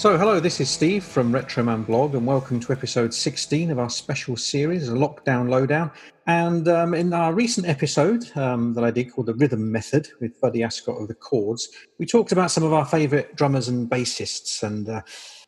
So, hello, this is Steve from Retroman Blog, and welcome to episode 16 of our special series, a Lockdown Lowdown. And um, in our recent episode um, that I did called The Rhythm Method with Buddy Ascott of the Chords, we talked about some of our favourite drummers and bassists, and uh,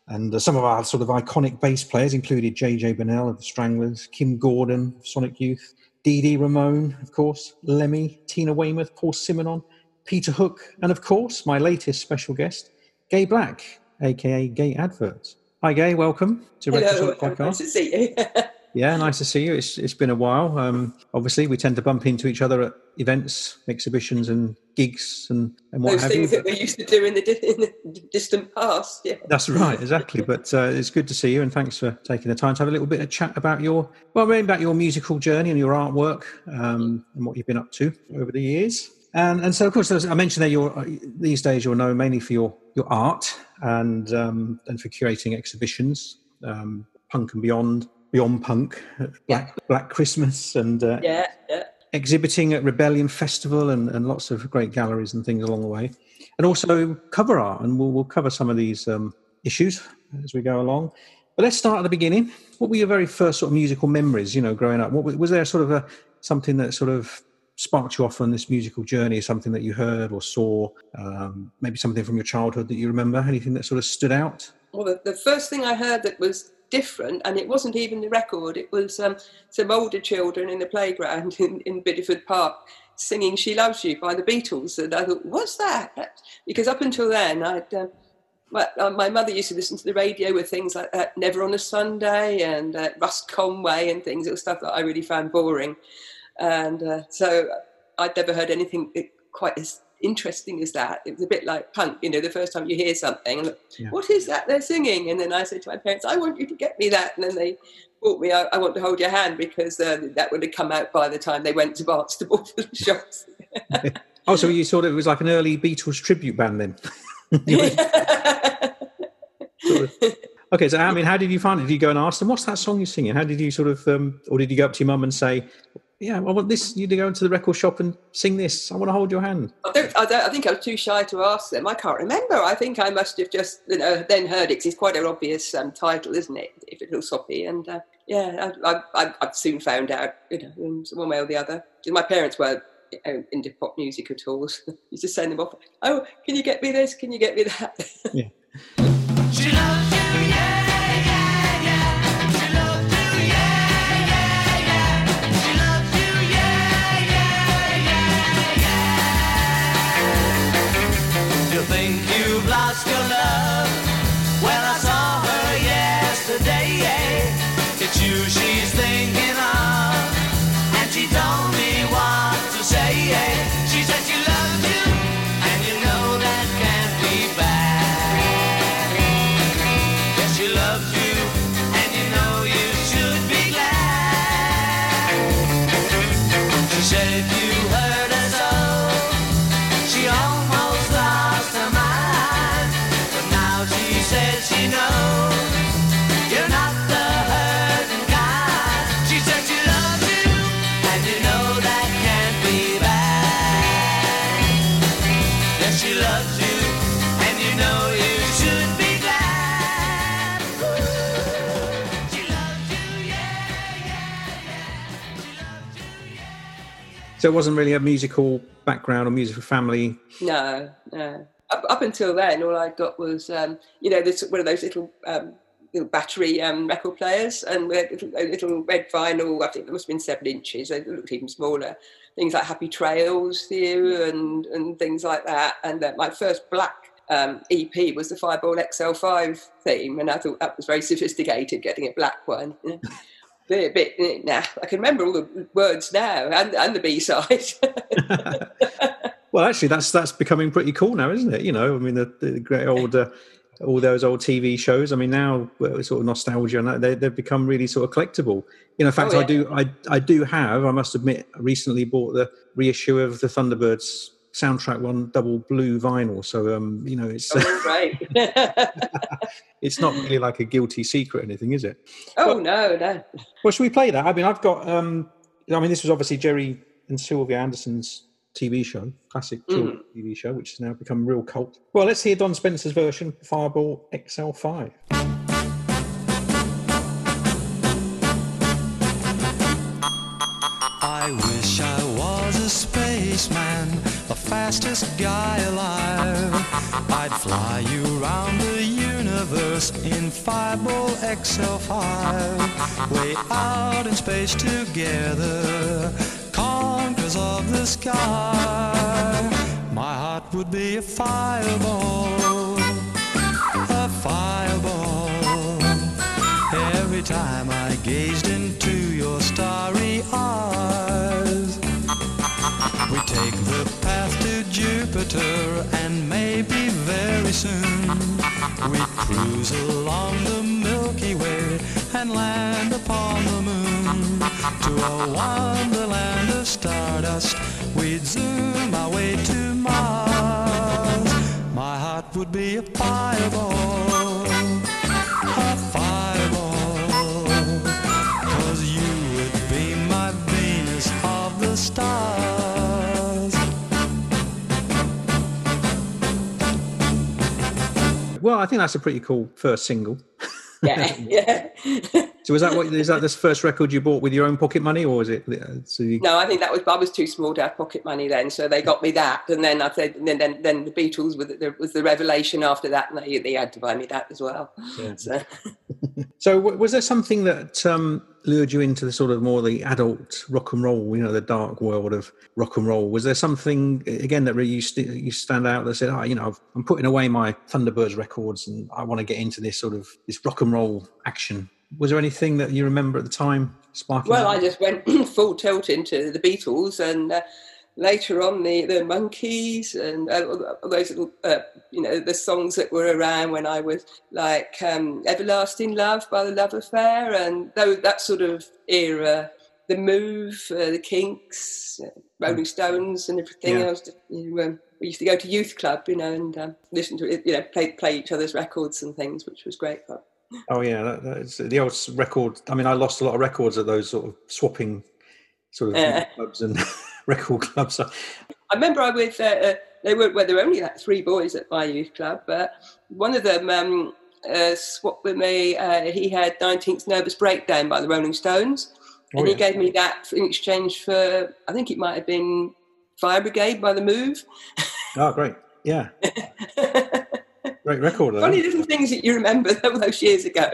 and uh, some of our sort of iconic bass players included JJ Burnel of the Stranglers, Kim Gordon of Sonic Youth, Dee Dee Ramone, of course, Lemmy, Tina Weymouth, Paul Simonon, Peter Hook, and of course, my latest special guest, Gaye Black, aka Gaye Adverts. Hi, Gaye. Welcome to Retro Podcast. Nice to see you. yeah, nice to see you. It's it's been a while. Um, obviously, we tend to bump into each other at events, exhibitions, and gigs, and, and what Those have things you. that we used to do in the, di- in the distant past. Yeah, that's right, exactly. but uh, it's good to see you, and thanks for taking the time to have a little bit of chat about your well, about your musical journey and your artwork um, and what you've been up to over the years. And, and so, of course, I mentioned there, you're, these days you're known mainly for your, your art and, um, and for curating exhibitions, um, punk and beyond, beyond punk, Black, yeah. Black Christmas, and uh, yeah, yeah. exhibiting at Rebellion Festival and, and lots of great galleries and things along the way. And also cover art, and we'll, we'll cover some of these um, issues as we go along. But let's start at the beginning. What were your very first sort of musical memories, you know, growing up? What was there sort of a something that sort of sparked you off on this musical journey? Something that you heard or saw? Um, maybe something from your childhood that you remember? Anything that sort of stood out? Well, the, the first thing I heard that was different, and it wasn't even the record. It was um, some older children in the playground in, in Bideford Park singing "She Loves You" by the Beatles, and I thought, "What's that?" Because up until then, I'd um, my, uh, my, mother used to listen to the radio with things like that, Never on a Sunday and uh, Russ Conway and things. It was stuff that I really found boring. And uh, so I'd never heard anything quite as interesting as that. It was a bit like punk, you know, the first time you hear something, and yeah. what is that they're singing? And then I said to my parents, I want you to get me that. And then they bought me, I, I want to hold your hand because uh, that would have come out by the time they went to Barnstaple for the shops. oh, so you thought it was like an early Beatles tribute band then? sort of. Okay, so I mean, how did you find it? Did you go and ask them, "What's that song you're singing?" How did you sort of, um, or did you go up to your mum and say, yeah, I want this. You to go into the record shop and sing this. I want to hold your hand. I don't, I don't. I think I was too shy to ask them. I can't remember. I think I must have just, you know, then heard it. Cause it's quite an obvious um, title, isn't it? If it looks soppy, and uh, yeah, I, I, I, soon found out, you know, one way or the other. My parents were you into pop music at all. So used to send them off. Oh, can you get me this? Can you get me that? Yeah. So it wasn't really a musical background or musical family. No, no. Up, up until then, all I got was um, you know this one of those little um, little battery um, record players and little, little, red vinyl. I think it must have been seven inches. They looked even smaller. Things like Happy Trails here and and things like that. And uh, my first black um, EP was the Fireball XL5 theme, and I thought that was very sophisticated, getting a black one. a bit nah. I can remember all the words now and, and the B side. well, actually, that's that's becoming pretty cool now, isn't it? You know, I mean, the, the great old uh, all those old TV shows. I mean, now sort of nostalgia and they, have become really sort of collectible. You know, in fact, oh, yeah. I do, I, I do have. I must admit, I recently bought the reissue of the Thunderbirds soundtrack one double blue vinyl. So, um, you know, it's oh, right. it's not really like a guilty secret or anything, is it? Oh but, no, no. Well, should we play that? I mean, I've got. Um, I mean, this was obviously Gerry and Sylvia Anderson's TV show, classic mm. TV show, which has now become real cult. Well, let's hear Don Spencer's version, Fireball XL5. Fastest guy alive. I'd fly you around the universe in Fireball XL5, way out in space together conquerors of the sky. My heart would be a fireball, a fireball. Every time Jupiter and maybe very soon we cruise along the Milky Way and land upon the moon to a wonderland of stardust. We'd zoom our way to Mars. My heart would be a fireball, Well, I think that's a pretty cool first single. yeah, yeah. so was that what is that this first record you bought with your own pocket money, or was it? Uh, so you... No, I think that was I was too small to have pocket money then, so they got me that, and then I said, and then then, then the Beatles was the, was the revelation after that, and they, they had to buy me that as well. Yeah. So. so was there something that um, lured you into the sort of more the adult rock and roll, you know, the dark world of rock and roll? Was there something again that really you, st- you stand out that said, "Oh, you know, I'm putting away my Thunderbirds records and I want to get into this sort of this rock and roll action"? Was there anything that you remember at the time sparking? Well, I just went full tilt into the Beatles and. Uh, later on the, the Monkees and uh, those little, uh, you know, the songs that were around when I was like um, Everlasting Love by the Love Affair and that sort of era. The Move, uh, the Kinks, uh, Rolling Stones, and everything yeah. else. You know, um, we used to go to youth club, you know, and um, listen to it, you know, play play each other's records and things, which was great fun. Oh yeah, that, that's the old record. I mean, I lost a lot of records at those sort of swapping sort of clubs and record clubs. I remember I was. Uh, uh, they were well, there were only like three boys at my youth club, but one of them um, uh, swapped with me. Uh, he had 19th Nervous Breakdown by the Rolling Stones, oh, and yeah. he gave me that in exchange for I think it might have been Fire Brigade by the Move. Oh, great! Yeah. Great record. Funny little things that you remember those years ago.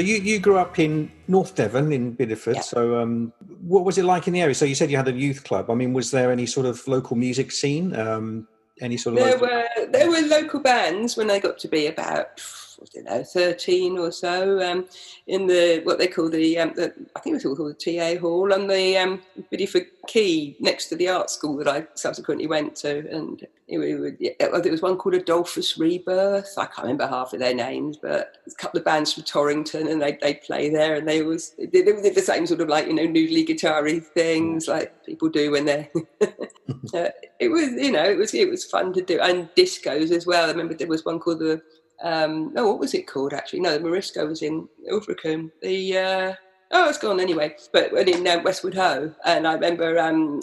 So you, you grew up in North Devon in Bideford. Yeah. So um, what was it like in the area? So you said you had a youth club. I mean, was there any sort of local music scene? Um, any sort of there local- were there were local bands when I got to be about I don't know, 13 or so, um, in the what they call the, um, the, I think it was called the TA Hall on the um, Bideford Quay next to the art school that I subsequently went to. And it, it, it, there was one called Adolphus Rebirth. I can't remember half of their names, but a couple of bands from Torrington and they they play there and they always, they, they did the same sort of like, you know, noodly guitar things like people do when they're, uh, it was, you know, it was, it was fun to do. And discos as well. I remember there was one called the, um, oh, what was it called actually? No, the Morisco was in Ilfracombe. The uh, oh, it's gone anyway. But in uh, Westward Ho, and I remember um,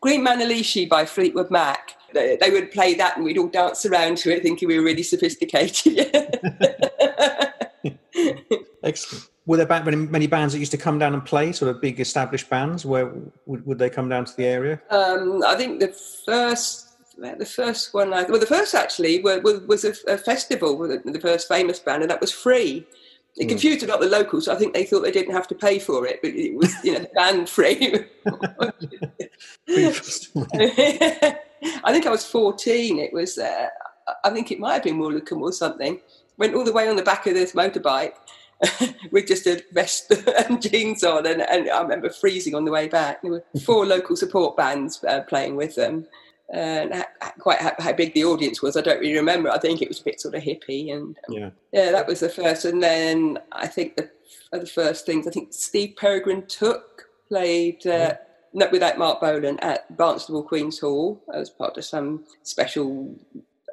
Green Manalishi by Fleetwood Mac. They, they would play that and we'd all dance around to it thinking we were really sophisticated. Excellent. Were there ba- many, many bands that used to come down and play, sort of big established bands? Where would, would they come down to the area? Um, I think the first, the first one, I, well, the first actually was, was a, a festival, with the first famous band, and that was free. It Hmm. confused a lot of the locals. I think they thought they didn't have to pay for it, but it was, you know, band free. Free. I think I was 14. It was, uh, I think it might have been Woolacombe or something. Went all the way on the back of this motorbike with just a vest and jeans on, and, and I remember freezing on the way back. There were four local support bands uh, playing with them. And ha- quite how, how big the audience was, I don't really remember. I think it was a bit sort of hippie, and yeah. yeah, that was the first. And then I think the the first things. I think Steve Peregrin Took played uh, not without Marc Bolan at Barnstaple Queen's Hall as part of some special,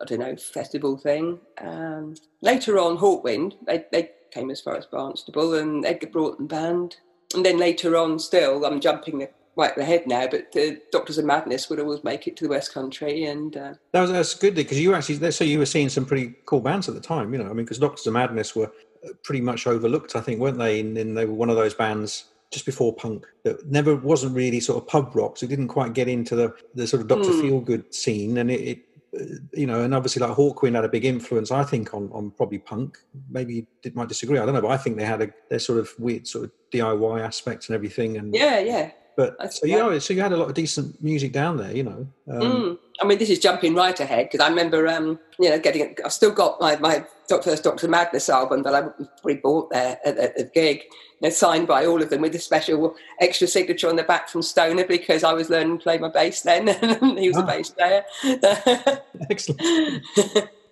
I don't know, festival thing. Um, later on, Hawkwind they they came as far as Barnstaple and Edgar Broughton Band, and then later on, still I'm jumping right ahead now, but the Doctors of Madness would always make it to the West Country, and uh, That was that's good because you actually so you were seeing some pretty cool bands at the time. You know, I mean, because Doctors of Madness were uh, pretty much overlooked, I think, weren't they? And, and they were one of those bands just before punk that never wasn't really sort of pub rock, so it didn't quite get into the the sort of Doctor Hmm. Feelgood scene, and it. it uh, you know, and obviously, like Hawkwind had a big influence, I think, on, on probably punk. Maybe you did, might disagree. I don't know, but I think they had a their sort of weird sort of DIY aspects and everything. And yeah, yeah. But That's- so yeah, so you had a lot of decent music down there, you know. Um, Mm. I mean, this is jumping right ahead because I remember, um, you know, getting. I've still got my my first Doctor Madness album that I probably bought there at, at the gig. You know, signed by all of them with a special extra signature on the back from Stoner because I was learning to play my bass then, and he was Ah. a bass player. Excellent.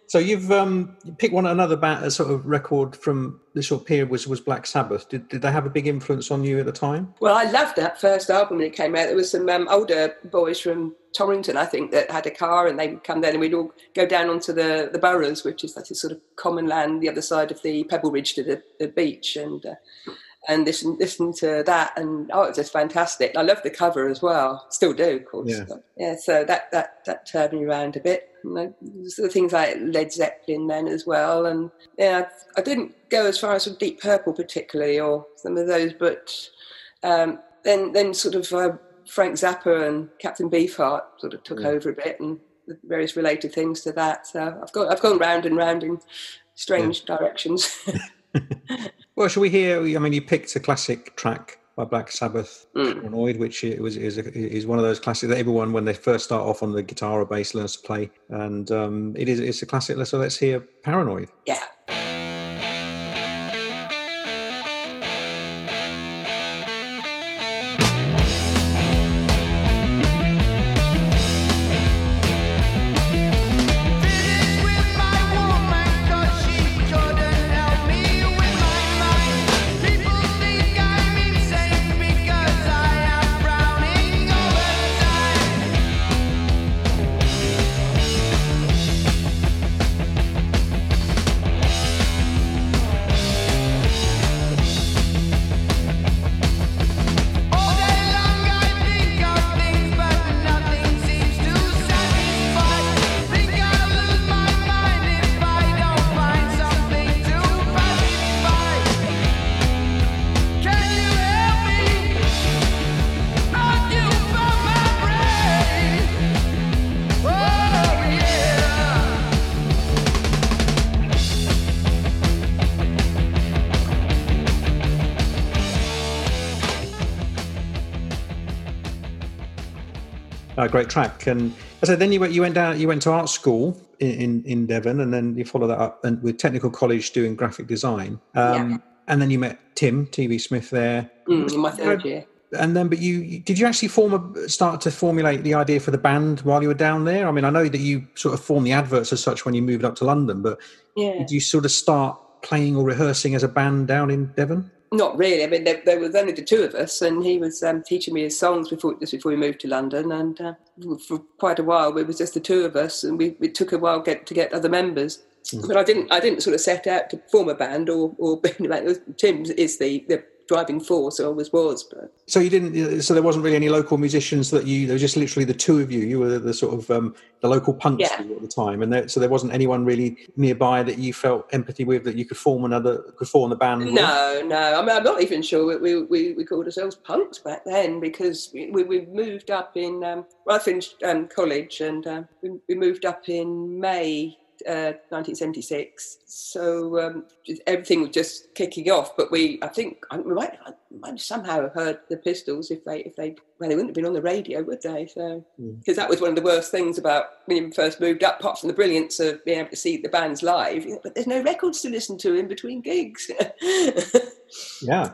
So you've um, you picked one another band, a sort of record from this sort of period was was Black Sabbath. Did did they have a big influence on you at the time? Well, I loved that first album when it came out. There was some um, older boys from Torrington, I think, that had a car, and they would come down, and we'd all go down onto the the Burrows, which is that sort of common land the other side of the Pebble Ridge to the, the beach, and uh, and listen listen to that, and oh, it's just fantastic. I love the cover as well, still do, of course. Yeah. Yeah, so that that that turned me around a bit. Know, sort of things like Led Zeppelin then as well, and yeah, I, I didn't go as far as of Deep Purple particularly, or some of those, but um, then then sort of uh, Frank Zappa and Captain Beefheart sort of took Yeah. over a bit, and various related things to that. So I've got I've gone round and round in strange directions. Well, shall we hear? I mean, you picked a classic track by Black Sabbath, Mm. Paranoid, which it was is a, is one of those classics that everyone when they first start off on the guitar or bass learns to play, and um, it is it's a classic. So let's hear Paranoid. yeah. Great track, and I said then you went you went down you went to art school in, in, in Devon, and then you followed that up and with technical college doing graphic design. Um, Yeah. And then you met Tim TV Smith there, Mm, in my third year. and then but you you- did you actually form a start to formulate the idea for the band while you were down there? I mean, I know that you sort of formed the adverts as such when you moved up to London, but Yeah. did you sort of start playing or rehearsing as a band down in Devon? Not really. I mean, there, there was only the two of us, and he was um, teaching me his songs before just before we moved to London. And uh, for quite a while, it was just the two of us, and we it took a while get to get other members. But I didn't. I didn't sort of set out to form a band or or be in a band. Tim is the, the driving force. Always was, but So you didn't. So there wasn't really any local musicians that you. There was just literally the two of you. You were the sort of um, the local punk Yeah. at the time, and there, so there wasn't anyone really nearby that you felt empathy with that you could form another could form the band. with? No, no. I mean, I'm not even sure we, we, we called ourselves punks back then because we, we, we moved up in, um, well, I finished um, college and uh, we, we moved up in May uh, 1976. So um, everything was just kicking off. But we, I think, I, we might, I might have somehow have heard the Pistols if they, if they, well, they wouldn't have been on the radio, would they? So because that was one of the worst things about when you first moved up, apart from the brilliance of being able to see the bands live. But there's no records to listen to in between gigs. Yeah,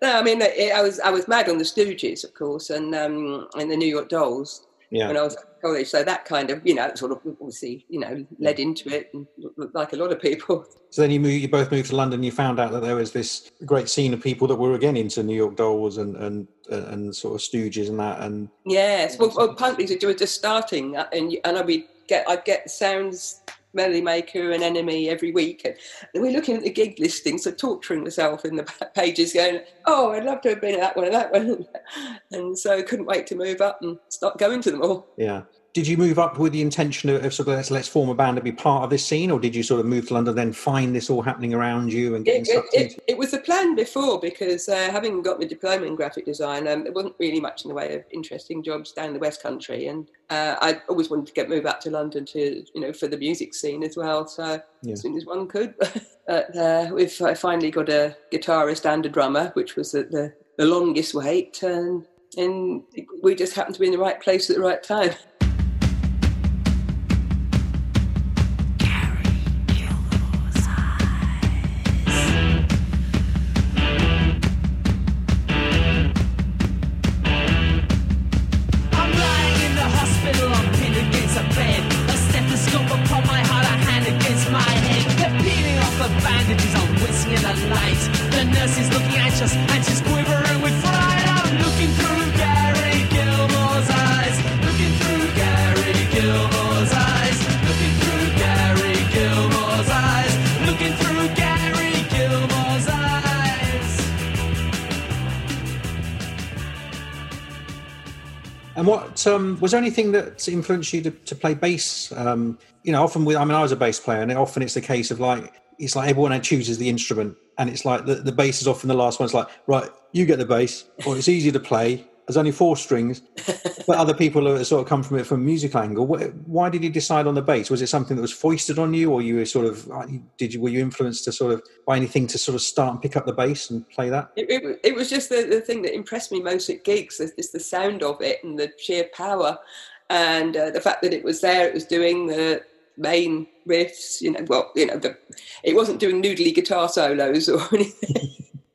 no, I mean, it, I was I was mad on the Stooges, of course, and um, and the New York Dolls yeah. when I was at college. So that kind of, you know, sort of obviously, you know, led into it, and like a lot of people. So then you moved, you both moved to London. You found out that there was this great scene of people that were again into New York Dolls and and and sort of Stooges and that. And Yes, well, well punk music was just starting, uh, and and I'd get I'd get sounds. Melody Maker and NME every week, and we're looking at the gig listings, so torturing myself in the pages, going, "Oh, I'd love to have been at that one and that one," and so couldn't wait to move up and start going to them all. yeah, did you move up with the intention of, of sort of let's, let's form a band and be part of this scene, or did you sort of move to London then find this all happening around you and getting It, it, sucked into? it, it was the plan before because uh, having got my diploma in graphic design, um, there wasn't really much in the way of interesting jobs down the West Country, and uh, I always wanted to get moved up to London to you know for the music scene as well. So Yeah. as soon as one could, but uh, we've I finally got a guitarist and a drummer, which was the, the, the longest wait, and and we just happened to be in the right place at the right time. um, was there anything that influenced you to, to play bass? Um, you know, often with I mean, I was a bass player, and often it's the case of like it's like everyone chooses the instrument, and it's like the, the bass is often the last one. It's like right, you get the bass, or it's easy to play. There's only four strings, but other people are sort of come from it from a musical angle. Why did you decide on the bass? Was it something that was foisted on you, or you were sort of uh, did you were you influenced to sort of by anything to sort of start and pick up the bass and play that? It, it, it was just the, the thing that impressed me most at gigs is, is the sound of it and the sheer power and uh, the fact that it was there it was doing the main riffs you know well you know the, it wasn't doing noodly guitar solos or anything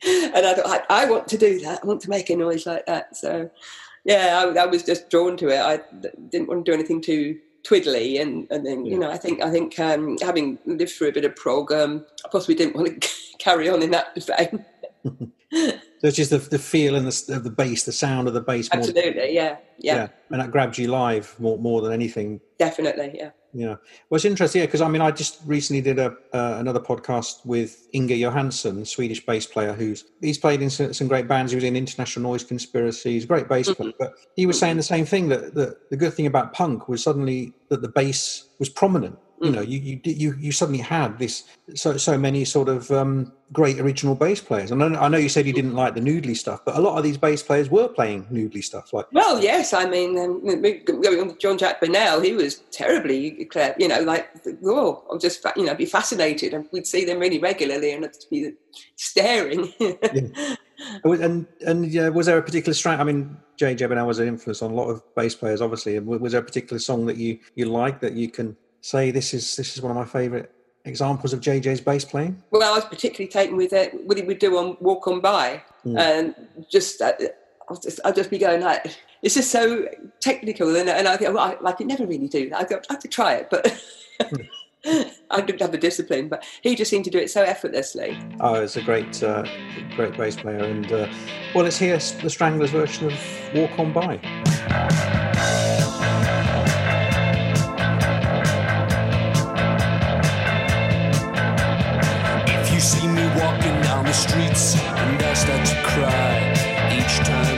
and I thought I, I want to do that. I want to make a noise like that. So yeah I, I was just drawn to it. I didn't want to do anything too twiddly. And and then you know I think I think um, having lived through a bit of prog um, I possibly didn't want to carry on in that vein. So it's just the, the feel and the, of the bass, the sound of the bass, more, Absolutely, yeah, yeah, and that grabs you live more more than anything. definitely, yeah. Yeah, well, it's interesting, yeah, because I mean, I just recently did a uh, another podcast with Inge Johansson, Swedish bass player, who's he's played in some, some great bands. He was in International Noise Conspiracy. He's a great bass player, but he was saying the same thing that, that the good thing about punk was suddenly that the bass was prominent. You know, you you you you suddenly had this so so many sort of um, great original bass players. And I know, I know you said you didn't like the noodly stuff, but a lot of these bass players were playing noodly stuff. Like, Well, yes, I mean, um, going on to Jean-Jacques Burnel, he was terribly clever. You know, like, oh, I'll just you know be fascinated, and we'd see them really regularly, and it'd be staring. And and yeah, was there a particular strand? I mean, JJ Burnel was an influence on a lot of bass players, obviously. And was there a particular song that you you like that you can say this is this is one of my favourite examples of JJ's bass playing? well, I was particularly taken with it. What he would do on Walk On By, and just uh, I'll just I'll just be going like. It's just so technical, and, and I think well, I, I could never really do that. I could, I could try it, but I didn't have the discipline. But he just seemed to do it so effortlessly. Oh, it's a great uh, great bass player. And uh, well, let's hear the Stranglers version of Walk On By. the streets and I start to cry each time.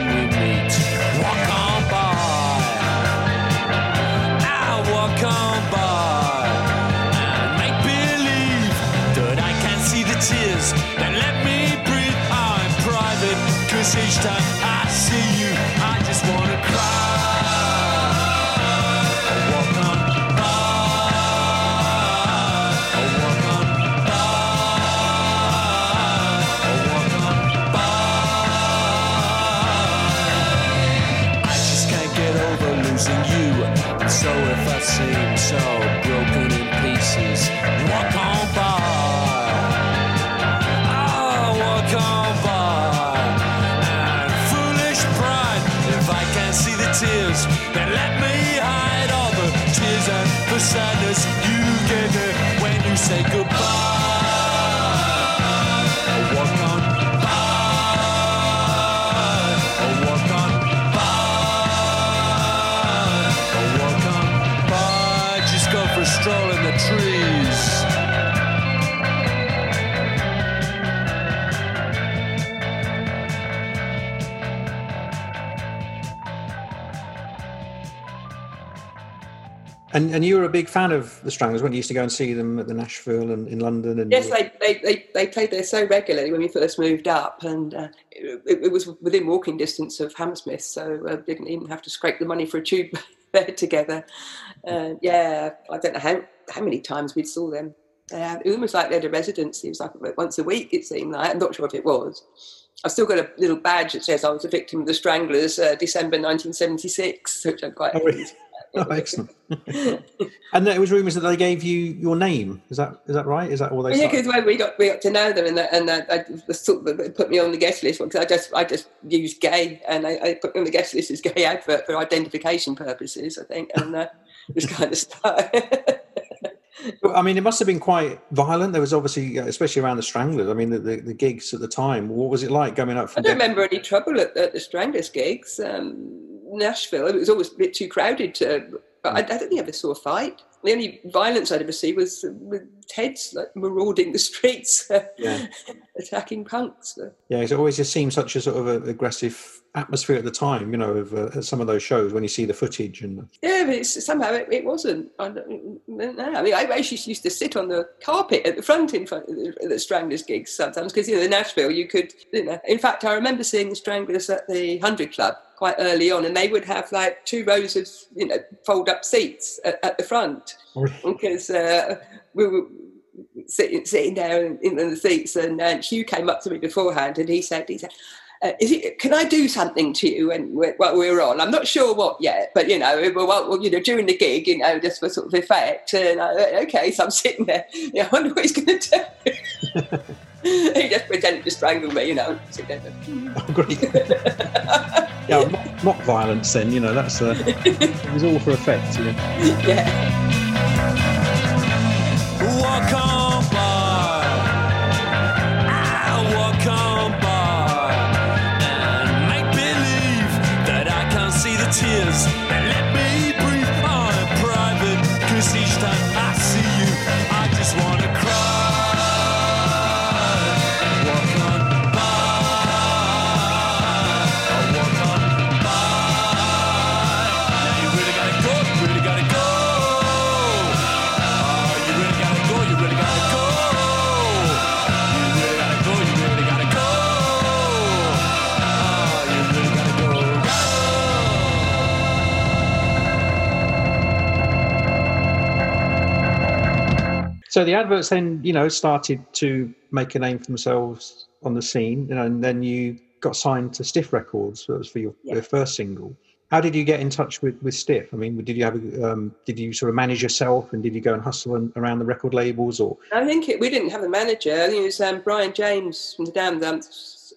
Say goodbye. And and you were a big fan of the Stranglers when you used to go and see them at the Nashville and in London. And Yes, they, they, they, they played there so regularly when we first moved up, and uh, it, it was within walking distance of Hammersmith, so uh, didn't even have to scrape the money for a tube fare together. Uh, yeah, I don't know how, how many times we saw them. Uh, it was almost like they had a residency. It was like once a week, it seemed like. I'm not sure if it was. I've still got a little badge that says I was a victim of the Stranglers, uh, December 1976, which I'm quite Oh? Oh, excellent. and there was rumours that they gave you your name. Is that is that right? Is that all they? Yeah, because when we got we got to know them, and the, and the, I sort of- they put me on the guest list because I just I just used gay, and I, I put me on the guest list as Gaye Advert for identification purposes, I think, and uh, this kind of stuff. I mean, it must have been quite violent. There was obviously, especially around the Stranglers. I mean, the, the, the gigs at the time. What was it like coming up I don't remember any trouble at, at the Stranglers gigs. Um, Nashville, it was always a bit too crowded to. But I, I don't think I ever saw a fight. The only violence I'd ever see was with Ted's like marauding the streets, Yeah. attacking punks. Yeah, it always just seemed such a sort of a, aggressive atmosphere at the time. You know, of uh, some of those shows when you see the footage and Yeah, but it's, somehow it, it wasn't. I don't, don't know. I mean, I actually used to sit on the carpet at the front in front of the, the Stranglers gigs sometimes because you know, in Nashville you could, you know. In fact, I remember seeing the Stranglers at the Hundred Club quite early on, and they would have like two rows of you know fold up seats at, at the front because uh, we were sitting, sitting there in, in the seats, and uh, Hugh came up to me beforehand, and he said, he said. Uh, is it, can I do something to you we while we're on? I'm not sure what yet, but you know, well, well, you know, during the gig, you know, just for sort of effect. And I, okay, so I'm sitting there. Yeah, I wonder what he's going to do. he just pretended to strangle me, you know. oh, great. yeah, mock, mock violence. Then you know that's uh, it was all for effect. Yeah. yeah. So the adverts then, you know, started to make a name for themselves on the scene, you know, and then you got signed to Stiff Records. That was for your, Yeah. your first single. How did you get in touch with, with Stiff? I mean, did you have a, um, did you sort of manage yourself, and did you go and hustle an- around the record labels, or I think it, we didn't have a manager. I think it was um, Brian James from the Damned Dumps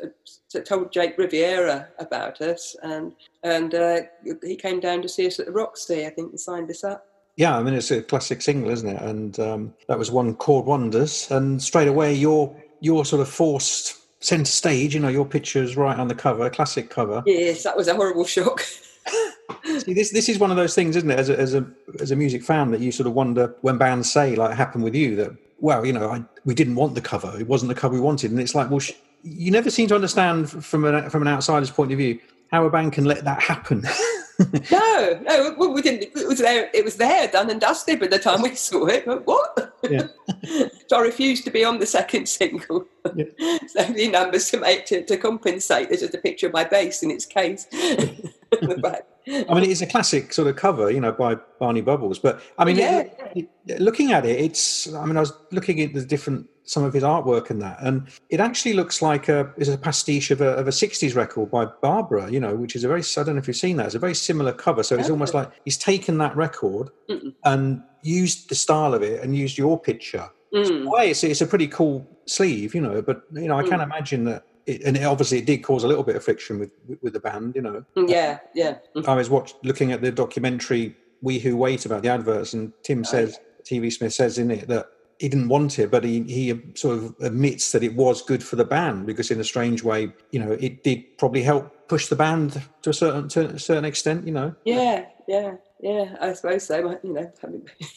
told Jake Riviera about us, and and uh, he came down to see us at the Roxy, I think, and signed us up. Yeah, I mean it's a classic single, isn't it? And um, that was one chord wonders. And straight away, you're you're sort of forced centre stage. You know, your picture's right on the cover, classic cover. Yes, that was a horrible shock. See, this this is one of those things, isn't it? As a as a as a music fan, that you sort of wonder when bands say, like, happened with you, that well, you know, I, we didn't want the cover. It wasn't the cover we wanted, and it's like, well, sh- you never seem to understand from an from an outsider's point of view how a band can let that happen. No, no, we, we didn't. It was there. It was there, done and dusted by the time we saw it. But what? Yeah. so I refused to be on the second single. Yeah. so many numbers to make to, to compensate. There's just a picture of my bass in its case. the back. I mean, it's a classic sort of cover, you know, by Barney Bubbles. But I mean, Yeah. it- it- looking at it, it's. I mean, I was looking at the different some of his artwork and that, and it actually looks like a is a pastiche of a of a '60s record by Barbara, you know, which is a very. I don't know if you've seen that. It's a very similar cover. So it's almost like he's taken that record Mm-mm. and used the style of it and used your picture. Mm. A way, it's, it's a pretty cool sleeve, you know. But you know, I can imagine that. It, and it, obviously, it did cause a little bit of friction with with, the band, you know. Mm, yeah, yeah. I was watch, looking at the documentary We Who Wait about the adverts, and Tim oh, says, TV Smith says in it that he didn't want it, but he, he sort of admits that it was good for the band because, in a strange way, you know, it did probably help push the band to a certain to a certain extent, you know. Yeah, yeah, yeah. I suppose so. You know,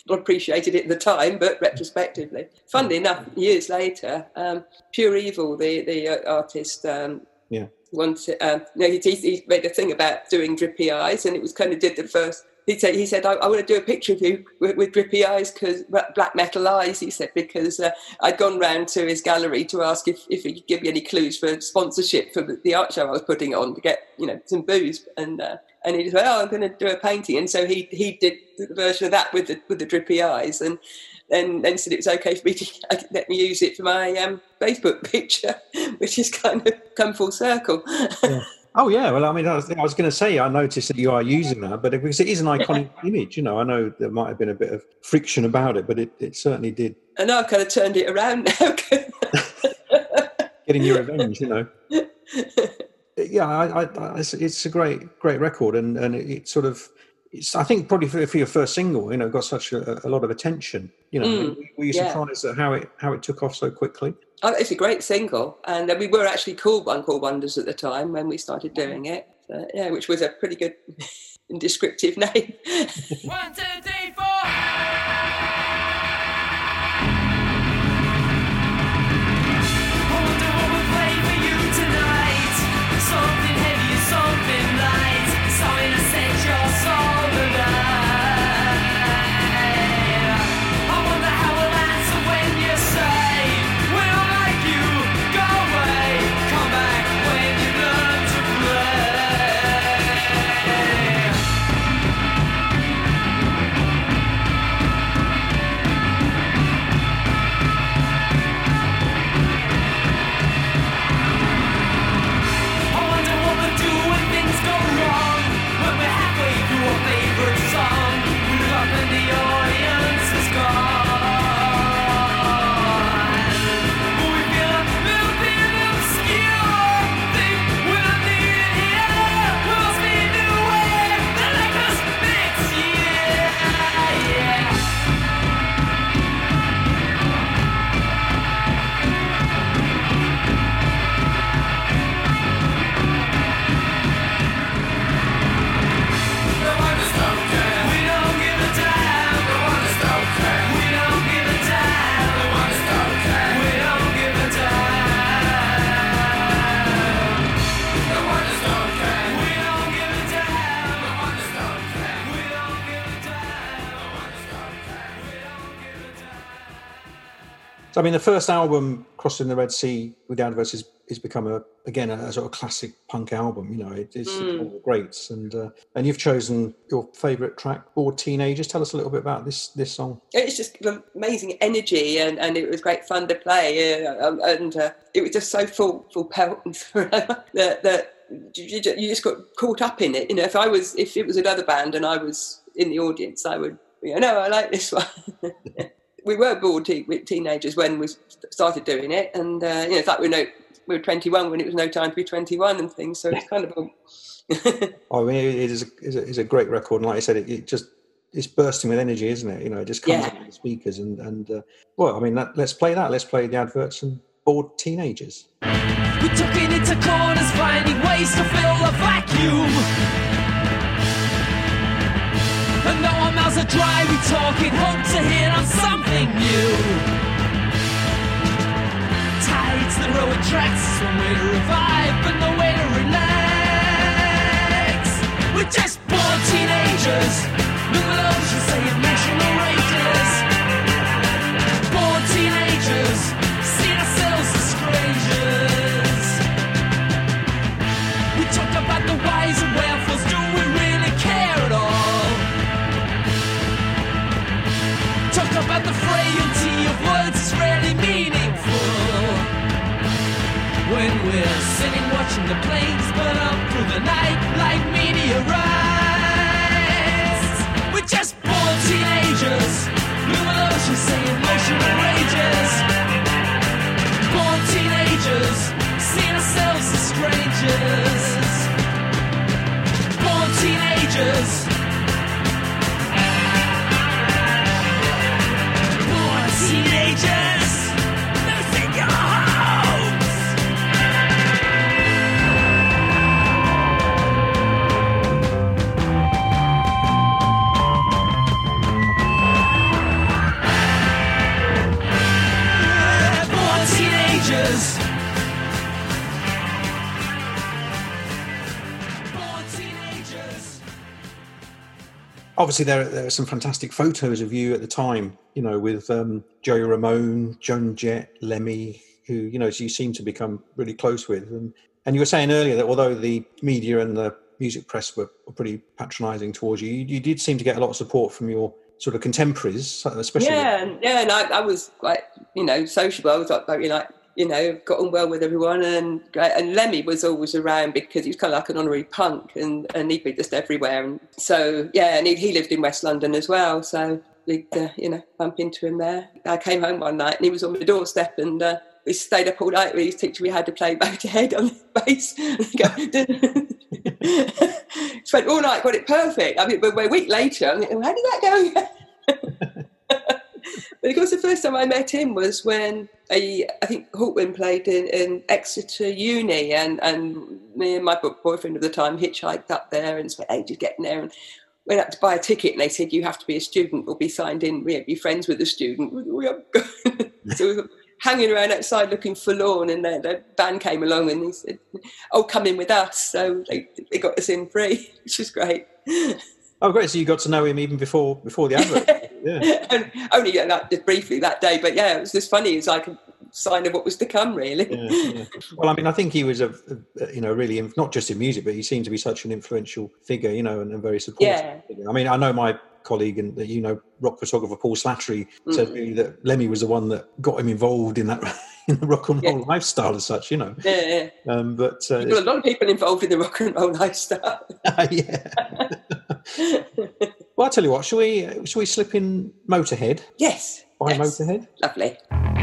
not appreciated it at the time, but retrospectively, funnily enough, years later, um, Pure Evil, the the uh, artist, um, Yeah. wanted. Um, no, he, he, he made a thing about doing drippy eyes, and it was kind of did the first. He said, "He said I, I want to do a picture of you with, with drippy eyes because black metal eyes." He said because uh, I'd gone round to his gallery to ask if, if he could give me any clues for sponsorship for the, the art show I was putting on to get you know some booze and uh, and he went, "Oh, I'm going to do a painting," and so he he did the version of that with the with the drippy eyes and. And then said it was okay for me to let me use it for my um, Facebook picture, which has kind of come full circle. Oh yeah, well, I mean, I was, I was going to say I noticed that you are using that, but because it is an iconic image, you know, I know there might have been a bit of friction about it, but it, it certainly did and I've kind of turned it around now. getting your revenge, you know. Yeah, I, I, I, it's, it's a great, great record, and and it, it sort of, it's I think probably for, for your first single, you know, got such a, a lot of attention. You know, Mm, were you yeah. surprised at how it how it took off so quickly? Oh, it's a great single, and uh, we were actually called One Chord Wonders at the time when we started doing it. So, yeah, which was a pretty good and descriptive name. One, two, I mean, the first album, Crossing the Red Sea with the Adverts, is, is become a again a, sort of classic punk album. You know, it, it's Mm. all the greats, and uh, and you've chosen your favourite track, "Bored Teenagers." Tell us a little bit about this this song. it's just amazing energy and, and it was great fun to play uh, um, and uh, it was just so full full pelt and that, that you just got caught up in it you know if I was if it was another band and I was in the audience I would you know no I like this one we were bored te- with teenagers when we started doing it and uh, you know it's like we know we were 21 when it was no time to be 21 and things so it's kind of a I mean, it is a, is a, is a great record, and like I said, it, it just it's bursting with energy, isn't it? You know, it just comes Yeah. out of the speakers, and and uh, well, I mean, that, let's play that. Let's play the adverts and bored teenagers. We're tucking into corners, finding ways to fill the vacuum. Words are dry, we talk and hope to hear of something new. Tides that row attracts us way to revive, but no way to relax. We're just born teenagers, with loads you say emotional rages. We're sitting watching the planes burn up through the night like meteorites. Obviously, there, there are some fantastic photos of you at the time, you know, with um, Joey Ramone, Joan Jett, Lemmy, who, you know, you seem to become really close with. And, and you were saying earlier that although the media and the music press were, pretty patronising towards you, you, you did seem to get a lot of support from your sort of contemporaries, especially. Yeah, yeah, and I, I was quite, you know, sociable. I was like, very, like, you know, got on well with everyone, and. And Lemmy was always around because he was kind of like an honorary punk, and and he'd be just everywhere. And so, yeah, and he, he lived in West London as well, so we'd, uh, you know, bump into him there. I came home one night, and he was on the doorstep, and. Uh, we stayed up all night with his teacher. We had to play Motorhead on the bass. Spent all night, got it perfect. I mean, but a week later, I'm how did that go? But of course, the first time I met him was when I, I think Hawkwind played in, in Exeter Uni, and, and me and my boyfriend at the time hitchhiked up there and spent ages getting there. And went up to buy a ticket, and they said you have to be a student or be signed in, you know, be friends with a student. So we were hanging around outside looking forlorn, and the, the band came along and they said, "Oh, come in with us." So they, they got us in free, which was great. Oh, great! So you got to know him even before before the advert. yeah. and only yeah, that, briefly that day, but yeah, it was just funny. It was like a sign of what was to come, really. yeah, yeah. Well, I mean, I think he was a, a- you know, really not just in music, but he seemed to be such an influential figure, you know, and a very supportive. Yeah. Figure. I mean, I know my colleague and you know, rock photographer Paul Slattery said Mm. really that Lemmy was the one that got him involved in that in the rock and roll lifestyle as such, you know. Yeah, yeah. Um, but uh, Well, a lot of people involved in the rock and roll lifestyle. yeah. Well, I tell you what, shall we shall we slip in Motorhead yes. by yes. Motorhead? Lovely.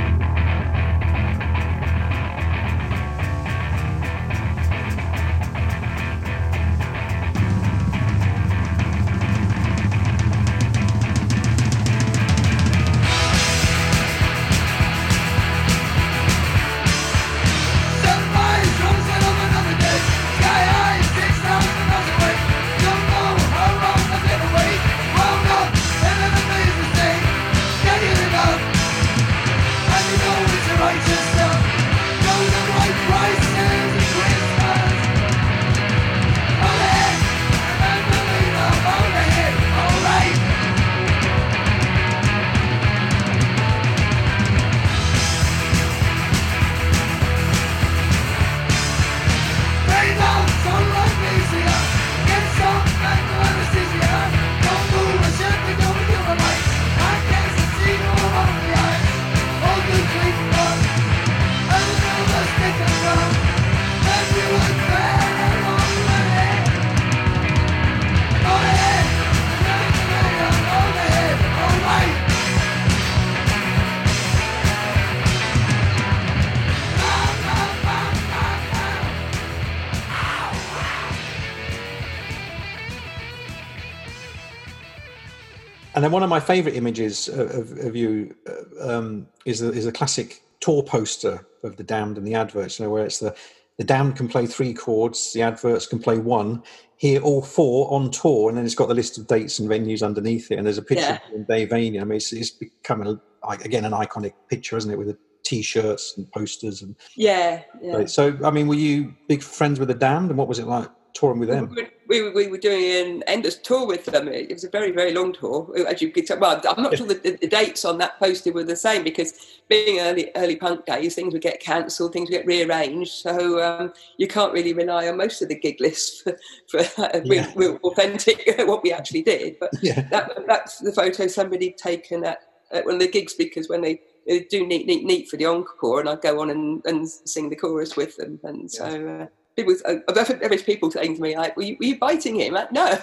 And then one of my favourite images of, of, you uh, um, is a, is a classic tour poster of the Damned and the adverts. You know, where it's the the Damned can play three chords, the adverts can play one. Here, all four on tour, and then it's got the list of dates and venues underneath it. And there's a picture Yeah. of Dave Vanian. I mean, it's, it's become a, again an iconic picture, isn't it? With the t-shirts and posters and Yeah, yeah. so. I mean, were you big friends with the Damned, and what was it like touring with them? We, we, were- we were doing an endless tour with them. It was a very, very long tour. As you could tell, well, I'm not sure the, the dates on that poster were the same because being early early punk days, things would get cancelled, things would get rearranged. So um, you can't really rely on most of the gig lists for, for uh, Yeah. real, real authentic what we actually did. But Yeah. that, that's the photo somebody taken at, at one of the gig speakers when they do neat, neat, neat for the encore, and I'd go on and, and sing the chorus with them. And so uh, people, uh, there was people saying to me like, "Were you, were you biting him?" Like, no,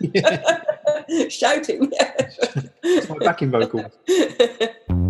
shouting. It's my backing vocal.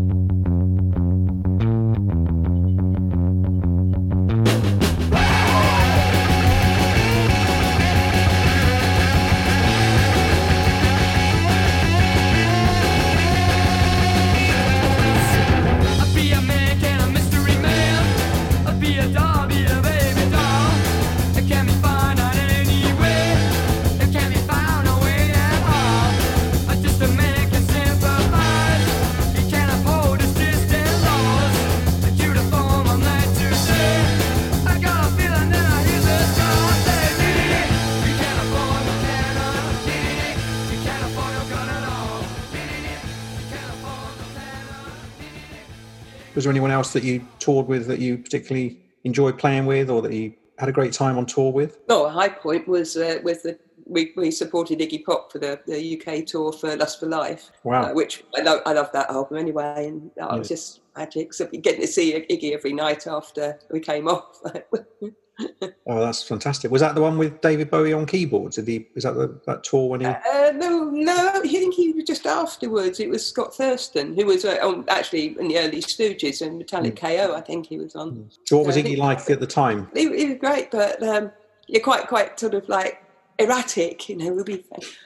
Was there anyone else that you toured with that you particularly enjoyed playing with, or that you had a great time on tour with? Oh, a high point was uh, with the we, we supported Iggy Pop for the, the UK tour for Lust for Life, Wow. uh, which I love, I love that album anyway, and that was just magic. So getting to see Iggy every night after we came off. Oh, that's fantastic. Was that the one with David Bowie on keyboards? Did he? Is that the, that tour when he? Uh, no, no, I think he was just afterwards. It was Scott Thurston, who was uh, on, actually in the early Stooges and Metallic KO. I think he was on. So what was Iggy like at the time? He, he was great, but um, you're quite, quite sort of like erratic. You know, we'll be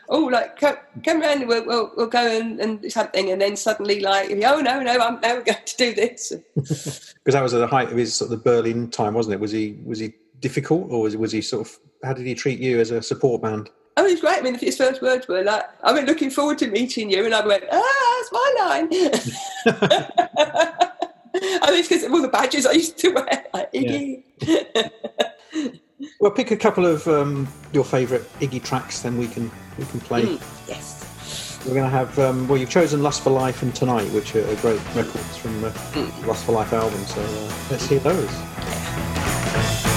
oh, like come, come round, we'll, we'll, we'll go and, and do something, and then suddenly like oh no, no, I'm now we're going to do this. Because that was at the height of his sort of the Berlin time, wasn't it? Was he was he difficult, or was was he sort of? How did he treat you as a support band? Oh, he's great. I mean, his first words were like, "I've been looking forward to meeting you," and I went, "Ah, that's my line." I think it's because of all the badges I used to wear, like Iggy. Well, pick a couple of um, your favourite Iggy tracks, then we can we can play. Mm, yes. We're going to have um, well, you've chosen "Lust for Life" and "Tonight," which are, great records from the "Lust for Life" album. So uh, let's hear those.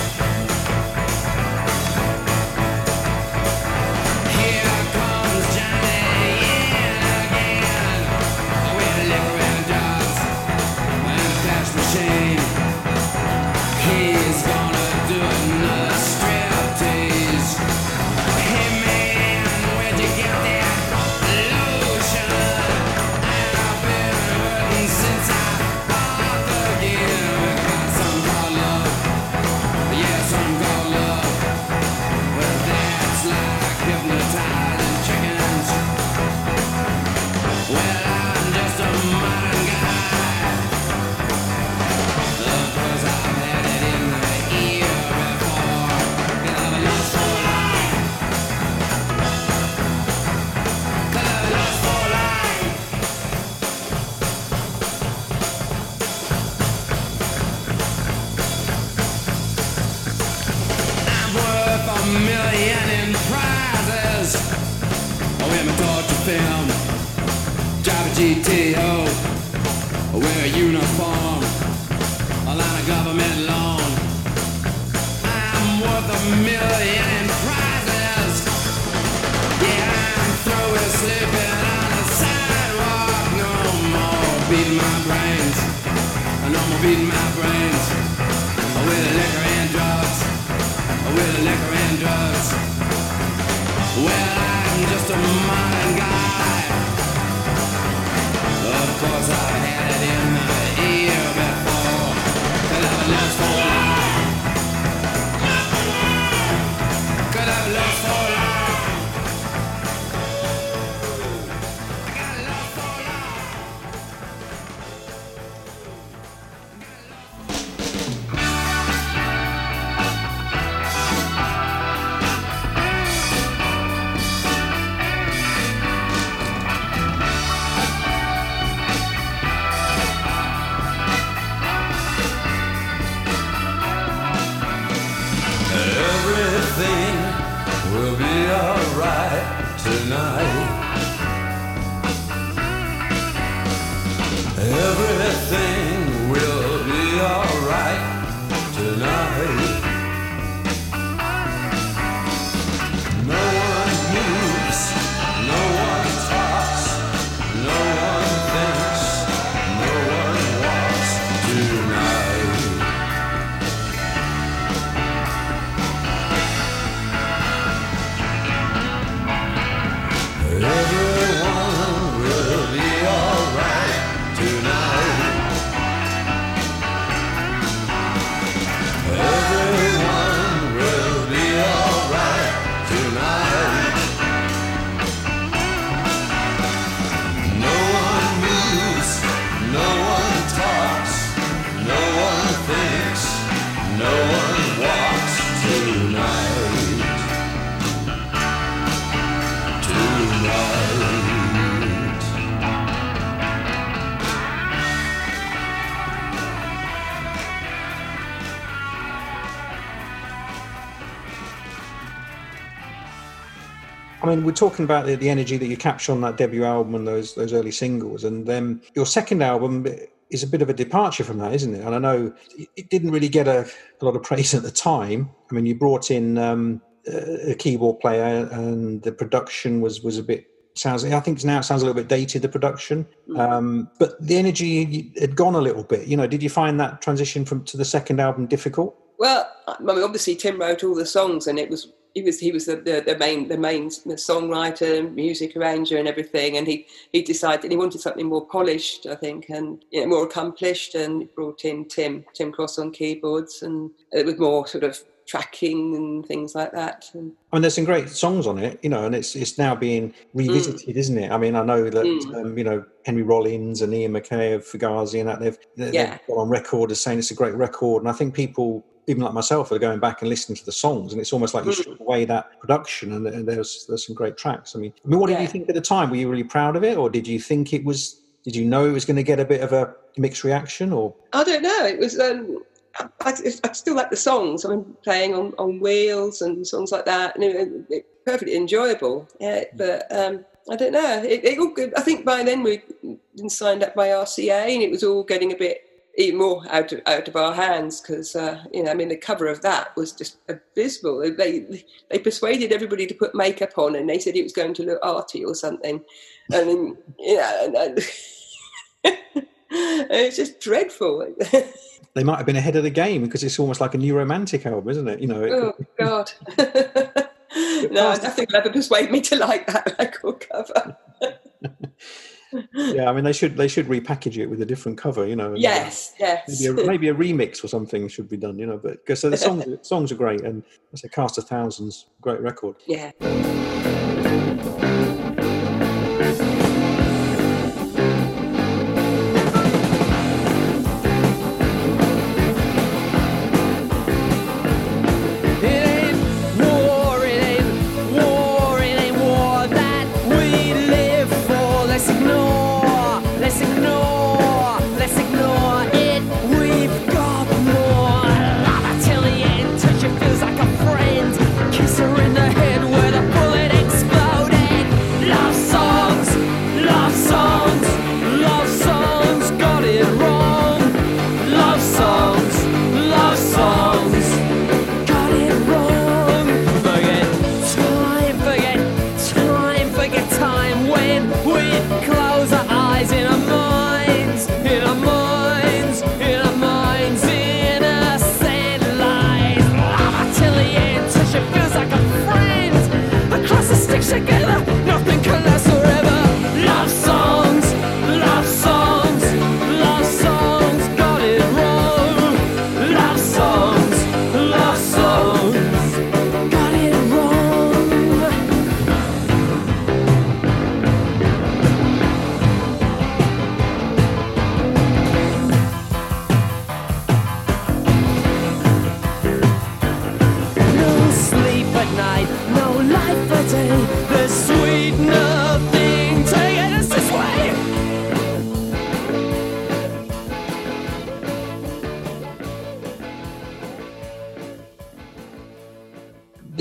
Torture I mean, we're talking about the, the energy that you capture on that debut album and those those early singles, and then your second album is a bit of a departure from that, isn't it? And I know it- didn't really get a, a lot of praise at the time. I mean, you brought in um, a a keyboard player, and the production was was a bit sounds. I think now it sounds a little bit dated. The production, um, but the energy had gone a little bit. You know, did you find that transition from to the second album difficult? Well, I mean, obviously Tim wrote all the songs, and it was he was he was the, the, the main the main songwriter, music arranger, and everything. And he he decided he wanted something more polished, I think, and you know, more accomplished. And brought in Tim Tim Cross on keyboards, and it was more sort of tracking and things like that. And I mean, there's some great songs on it, you know, and it's it's now being revisited, isn't it? I mean, I know that Mm. um, you know Henry Rollins and Ian MacKaye of Fugazi and that they've, they- Yeah. they've got on record as saying it's a great record, and I think people, even like myself, are going back and listening to the songs, and it's almost like you Mm. strip away that production, and, and there's there's some great tracks. I mean, I mean, what did you think at the time? Were you really proud of it, or did you think it was? Did you know it was going to get a bit of a mixed reaction, or I don't know. It was. Um, I, I, I still like the songs. I mean, playing on, on wheels and songs like that, and it, it, perfectly enjoyable. Yeah, but um, I don't know. It, it all, I think by then we'd been signed up by RCA, and it was all getting a bit even more out of out of our hands because uh, you know, I mean, the cover of that was just abysmal. They they persuaded everybody to put makeup on, and they said it was going to look arty or something, and then, you know, and, and it's just dreadful. they might have been ahead of the game because it's almost like a new romantic album, isn't it? You know, it Oh God! no, nothing will ever persuade me to like that record cover. Yeah, I mean, they should they should repackage it with a different cover, you know. uh, Yes, yes. maybe a, maybe a remix or something should be done, you know. But because so the songs songs are great, and it's a cast of thousands, great record. yeah.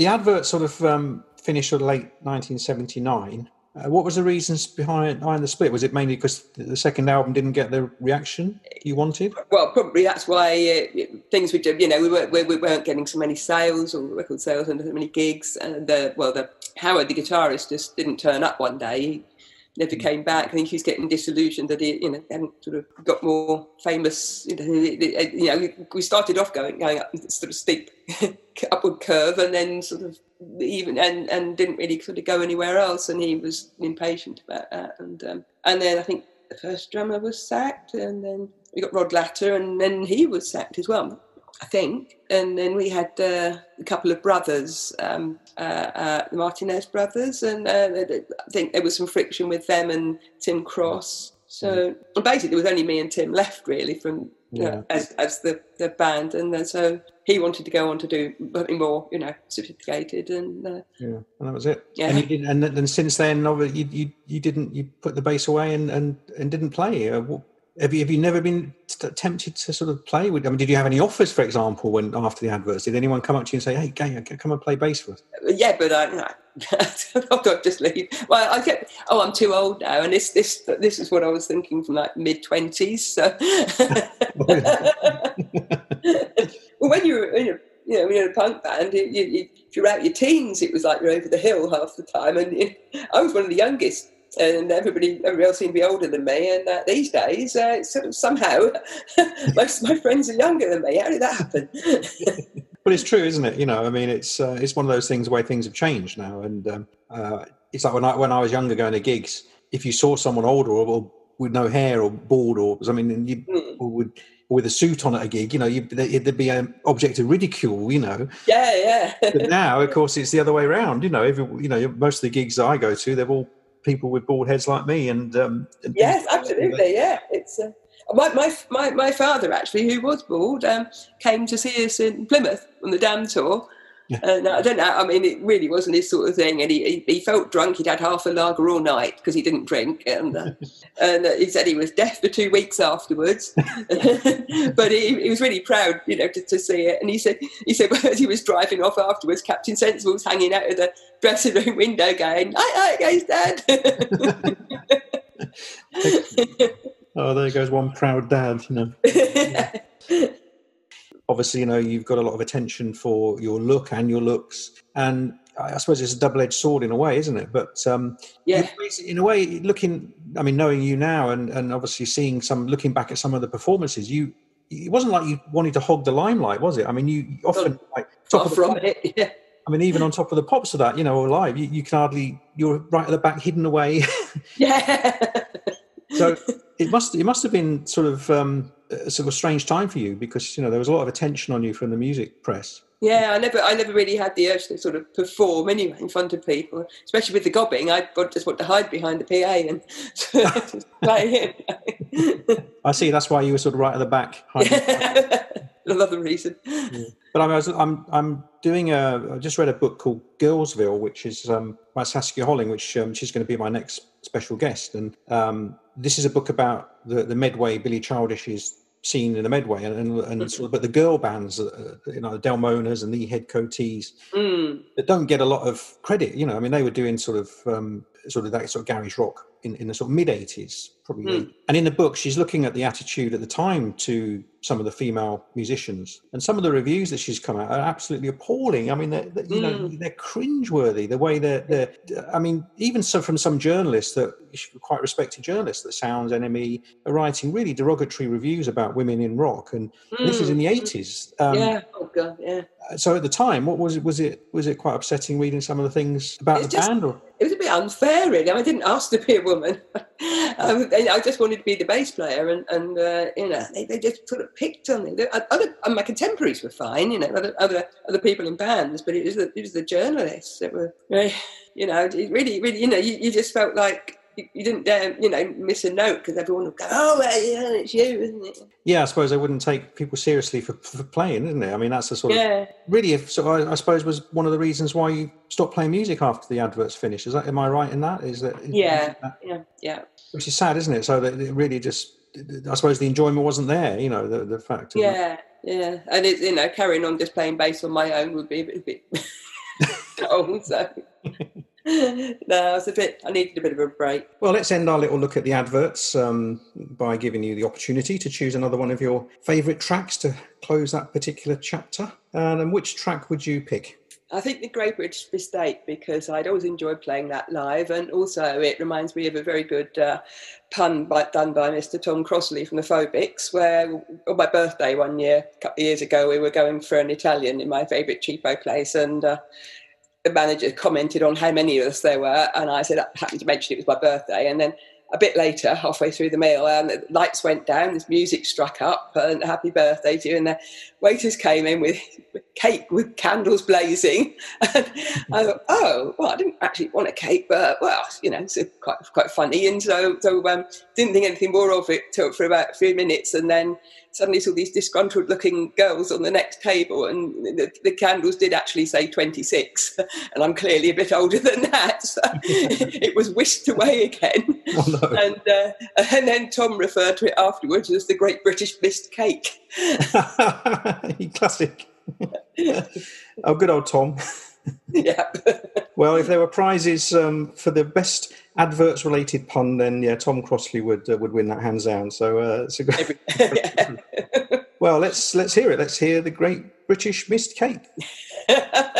The advert sort of um, finished sort of late 1979. Uh, what was the reasons behind the split? Was it mainly because the second album didn't get the reaction you wanted? Well, probably that's why uh, things we did. You know, we weren't we, we weren't getting so many sales or record sales and so many gigs. And the well, the Howard, the guitarist, just didn't turn up one day. He never came back. I think he's getting disillusioned that he, you know, hadn't sort of got more famous. You know, you know, we started off going going up this sort of steep upward curve, and then sort of even and and didn't really sort of go anywhere else. And he was impatient about that. And um, and then I think the first drummer was sacked, and then we got Rod Latter, and then he was sacked as well. I think, and then we had uh, a couple of brothers, um, uh, uh, the Martinez brothers, and uh, I think there was some friction with them and Tim Cross. So basically, there was only me and Tim left really from you know, as as the the band, and then so he wanted to go on to do something more, you know, sophisticated, and uh, Yeah, and that was it. Yeah. And you didn't, and then since then, you, you you didn't you put the bass away and and, and didn't play. Uh, wh- have you have you never been t- tempted to sort of play with? I mean, did you have any offers, for example, when after the adverts? Did anyone come up to you and say, "Hey, Gaye, come and play bass for us"? yeah, but I, no, I've got just leave. Well, I get, oh, I'm too old now, and this this this is what I was thinking from like mid twenties. So, well, when you're in a you know, when you're in a punk band, you, you, you, if you're out your teens, it was like you're over the hill half the time. And you I was one of the youngest, and everybody, everybody else seemed to be older than me. And uh, these days, uh, it's sort of somehow, most of my friends are younger than me. How did that happen? But it's true, isn't it? You know, I mean, it's uh, it's one of those things where things have changed now, and um, uh, it's like when I when I was younger going to gigs, if you saw someone older or, or with no hair or bald or I mean, and you or with with a suit on at a gig, you know, you, there'd be an object of ridicule, you know. yeah, yeah. But now, of course, it's the other way around. You know, every you know, most of the gigs I go to, they're all people with bald heads like me, and um, and- Yes, absolutely. Yeah, it's uh, my, my my my father actually, who was bald, um, came to see us in Plymouth on the Dam tour. And I don't know. I mean, it really wasn't his sort of thing. And he, he, he felt drunk. He'd had half a lager all night because he didn't drink. And uh, and uh, he said he was deaf for two weeks afterwards. but he, he was really proud, you know, to, to see it. And he said he said as he was driving off afterwards, Captain Sensible was hanging out of the dressing room window, going, "Hi, hi, guys, Dad." oh, there goes one proud dad. You know. Obviously, you know, you've got a lot of attention for your look and your looks, and I suppose it's a double-edged sword in a way, isn't it? But um, yeah. in a way, looking, I mean, knowing you now, and and obviously seeing some, looking back at some of the performances, you. It wasn't like you wanted to hog the limelight, was it? I mean, you often like top from pop- it. Yeah. I mean, even on top of the pops of that, you know, or live, you, you can hardly. You're right at the back, hidden away. Yeah. so it must it must have been sort of um, a sort of strange time for you because you know there was a lot of attention on you from the music press. Yeah, I never, I never really had the urge to sort of perform anyway in front of people, especially with the gobbing. I just want to hide behind the PA and play it. I see. That's why you were sort of right at the back. hiding. Another reason. But I am I'm I'm doing a. I just read a book called Girlsville, which is um, by Saskia Holling, which um, she's going to be my next special guest. And um, this is a book about the the Medway Billy Childish's scene in the Medway, and, and, and sort of, but the girl bands, uh, you know, the Delmonas and the Head Coatees, Mm. that don't get a lot of credit. You know, I mean, they were doing sort of um, sort of that sort of garage rock in, in the sort of mid '80s, probably. Hmm. And in the book, she's looking at the attitude at the time to some of the female musicians, and some of the reviews that she's come out are absolutely appalling. I mean, they're, they're, you know, Hmm. they're cringeworthy. The way they're, they're I mean, even so from some journalists that quite respected journalists, that Sounds NME are writing really derogatory reviews about women in rock, and this is in the '80s. Um, Hmm. yeah. Oh god. Yeah. so at the time, what was it? Was it was it quite upsetting reading some of the things about It's the just- band? Or It was a bit unfair, really. I didn't ask to be a woman. um, I just wanted to be the bass player, and, and uh, you know, they, they just sort of picked on me. The- Other, my contemporaries were fine, you know, other other, other people in bands, but it was the, it was the journalists that were, you know, really, really, you know, you, you just felt like you, you didn't dare, you know, miss a note because everyone would go, oh, yeah, it's you, isn't it? yeah, I suppose they wouldn't take people seriously for, for playing, isn't it? I mean, that's the sort of Yeah. really, if so, I, I suppose was one of the reasons why you stopped playing music after the adverts finished. Is that am I right in that? Is that Yeah, yeah, yeah. Which is sad, isn't it? So that it really just, I suppose the enjoyment wasn't there. You know, the the fact. of- Yeah, yeah, and it's you know, carrying on just playing bass on my own would be a bit, a bit cold. So no, it's a bit. I needed a bit of a break. Well, let's end our little look at the adverts um, by giving you the opportunity to choose another one of your favourite tracks to close that particular chapter. And, and which track would you pick? I think the Great British Mistake because I'd always enjoyed playing that live, and also it reminds me of a very good uh, pun by, done by Mr. Tom Crossley from the Phobics, where on my birthday one year, a couple of years ago, we were going for an Italian in my favourite cheapo place, and uh, the manager commented on how many of us there were, and I said I happened to mention it was my birthday, and then a bit later, halfway through the meal, um, the lights went down, this music struck up, and happy birthday to you. And the waiters came in with cake with candles blazing. And I thought, oh, well, I didn't actually want a cake, but well, you know, it's quite quite funny. And so, so um, didn't think anything more of it till, for about three minutes, and then suddenly saw these disgruntled looking girls on the next table, and the, the candles did actually say 26, and I'm clearly a bit older than that. So it was whisked away again. Oh, no. And, uh, and then Tom referred to it afterwards as the Great British Mist Cake. Classic. oh, good old Tom. yeah. Well, if there were prizes um, for the best adverts-related pun, then yeah, Tom Crossley would uh, would win that hands down. So uh, it's a great. Well, let's let's hear it. Let's hear the Great British Mist Cake.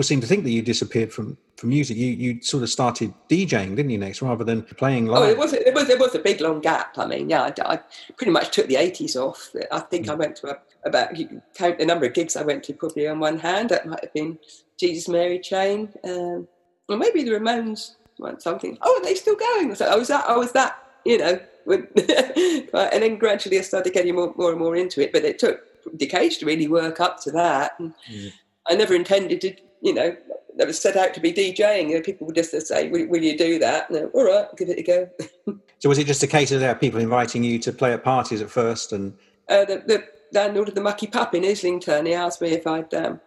People seem to think that you disappeared from from music. You you sort of started DJing, didn't you, next, rather than playing live. Oh, it was it was it was a big long gap. I mean, yeah, I, I pretty much took the eighties off. I think Mm. I went to a, about you can count the number of gigs I went to probably on one hand. That might have been Jesus Mary Chain, um, or maybe the Ramones. Something. Oh, are they still going? So I was that. I was that. You know. When, and then gradually I started getting more, more and more into it. But it took decades to really work up to that. And I never intended to, you know, never set out to be DJing. You know, people would just say, will, will you do that? And, All right, give it a go. So was it just a case of there people inviting you to play at parties at first, and uh, the, the landlord of the Mucky Pup in Islington, he asked me if I'd, um,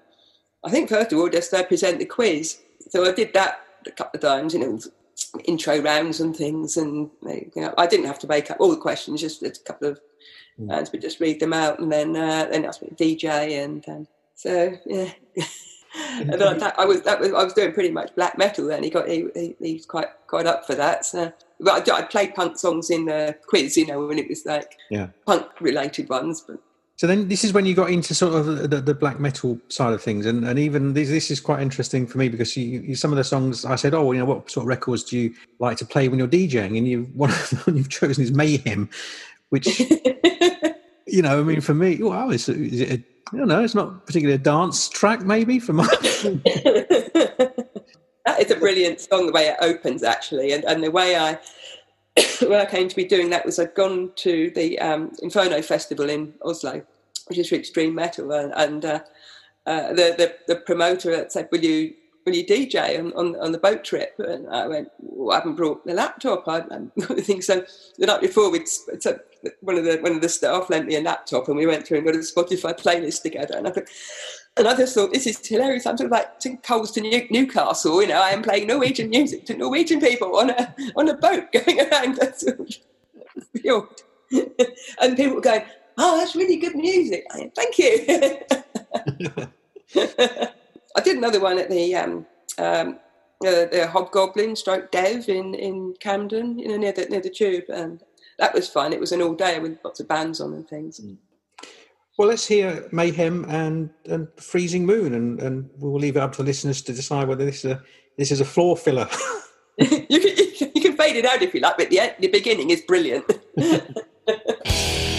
I think first of all, just uh, present the quiz. So I did that a couple of times, you know, intro rounds and things. And you know, I didn't have to make up all the questions, just a couple of rounds, but just read them out. And then uh, then asked me to DJ. And um, so, yeah. and then that, I was that was I was doing pretty much black metal then. He got he, he, he was quite quite up for that. So, but I, I played punk songs in the quiz, you know, when it was like yeah? punk related ones. But So then this is when you got into sort of the, the black metal side of things, and, and even this, this is quite interesting for me because you, you, some of the songs I said, oh, you know, what sort of records do you like to play when you're DJing? And you one of the one you've chosen is Mayhem, which you know, I mean, for me, wow, is, is it? A, I don't know. It's not particularly a dance track, maybe for my. that is a brilliant song the way it opens actually and, and the way i when i came to be doing that was i'd gone to the um, inferno festival in oslo which is for extreme metal and, and uh, uh, the, the the promoter said will you will you dj on, on, on the boat trip and i went well, i haven't brought the laptop i, I think so the night before we'd so one of the one of the staff lent me a laptop, and we went through and got a Spotify playlist together. And I thought, and I just thought this is hilarious. I'm sort of like to coals to New, Newcastle. You know, I am playing Norwegian music to Norwegian people on a on a boat going around fjord. and people going, "Oh, that's really good music." Thank you. I did another one at the um, um, uh, the Hobgoblin Stroke Dev in, in Camden, you know, near the near the tube, and that was fun. It was an all day with lots of bands on and things. Mm. Well, let's hear Mayhem and, and Freezing Moon, and, and we'll leave it up to the listeners to decide whether this is a, this is a floor filler. you, can, you, can, fade it out if you like, but the the beginning is brilliant.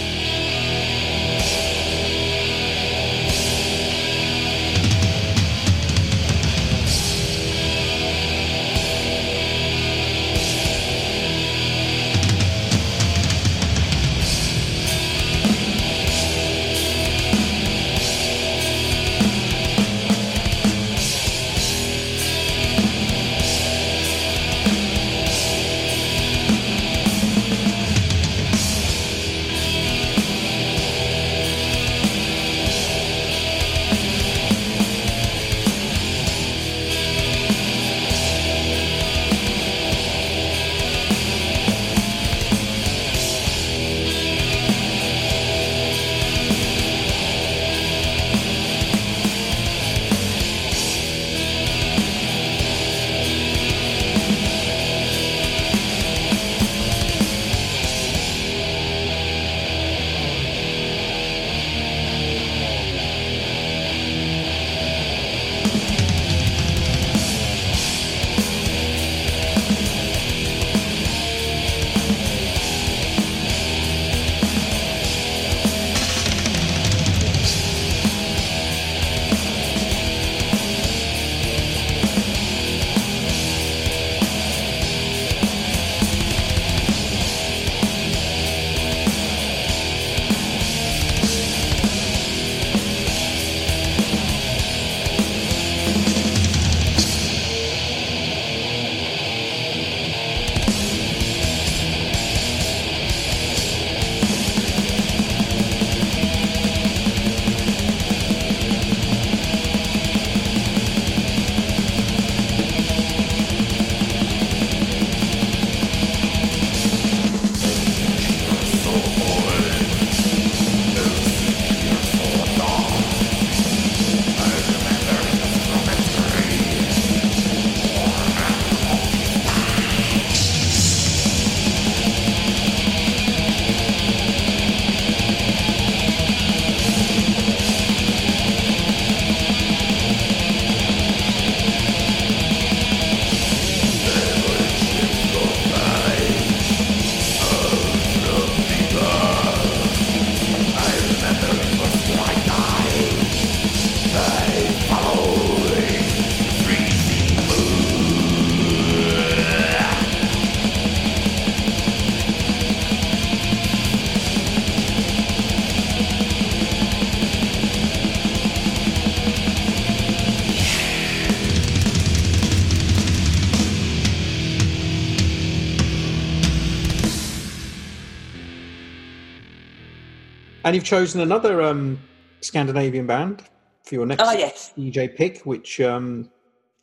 And you've chosen another um, Scandinavian band for your next Ah, yes. DJ pick, which um,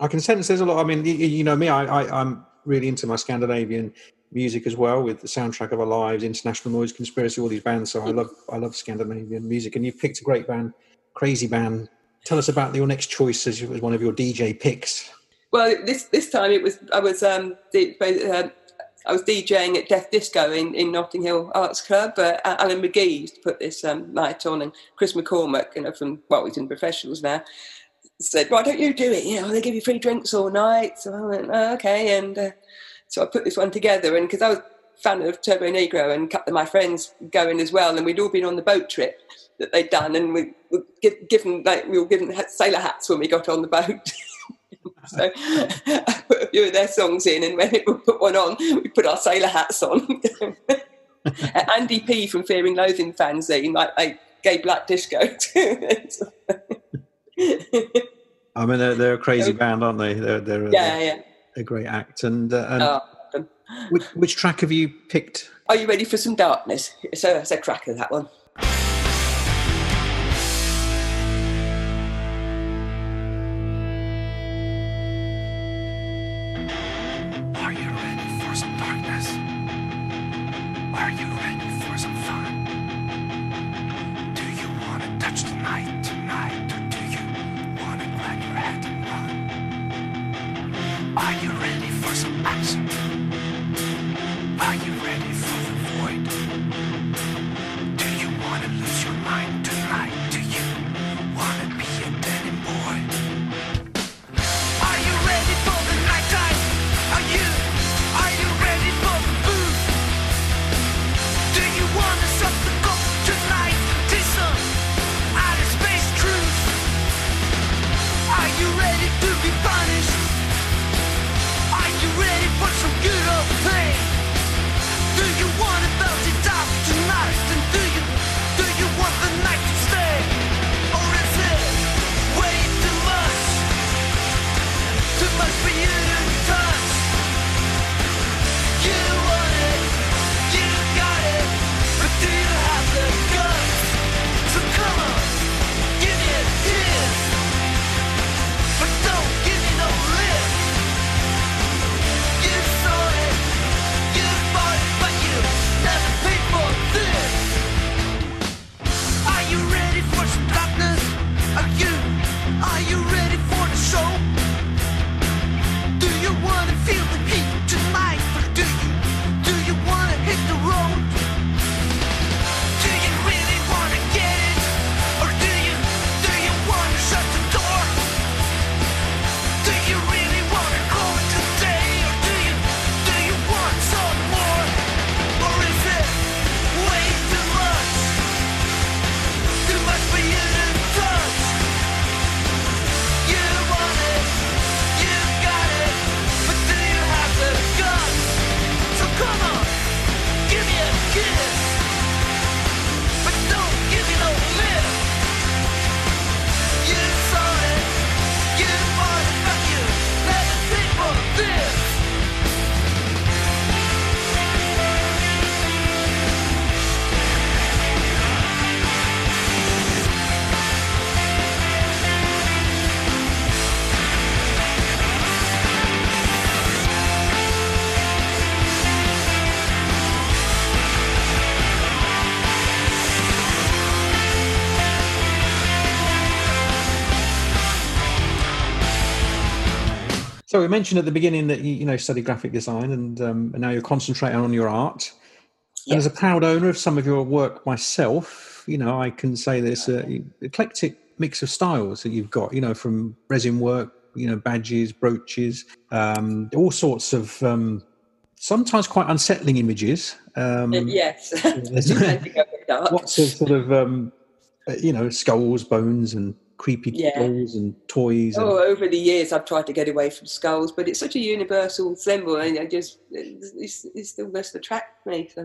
I can sense there's a lot. I mean, you, you know me, I, I, I'm really into my Scandinavian music as well, with the soundtrack of our lives, International Noise Conspiracy, all these bands. So I love I love Scandinavian music, and you've picked a great band, Crazy Band. Tell us about your next choice as, as one of your DJ picks. Well, this this time it was I was um, the, uh, I was DJing at Death Disco in, in Notting Hill Arts Club. Uh, Alan McGee used to put this um, night on, and Chris McCormack, you know, from well, he's in professionals now, said, "Why don't you do it? You know, they give you free drinks all night." So I went, oh, "Okay," and uh, so I put this one together, and because I was a fan of Turbonegro and a couple of my friends going as well, and we'd all been on the boat trip that they'd done, and we were given like we were given sailor hats when we got on the boat. so I put few of their songs in, and when we put one on, we put our sailor hats on. Andy P from Fear and Loathing fanzine, like they gay black disco. I mean, they're, they're a crazy band, aren't they? They're, they're, yeah, yeah. a great act. And, uh, and Oh, which, which track have you picked? Are you ready for some darkness? So it's a cracker that one. So we mentioned at the beginning that you, you know study graphic design, and, um, and now you're concentrating on your art. And as a proud owner of some of your work myself, you know I can say there's a eclectic mix of styles that you've got. You know, from resin work, you know, badges, brooches, um, all sorts of um, sometimes quite unsettling images. Um, yes. there's- You tend to go with dark. lots of sort of um, uh, you know skulls, bones, and creepy Yeah. dolls and toys. And, Oh, over the years, I've tried to get away from skulls, but it's such a universal symbol, and I just it's, it still must attract me. So,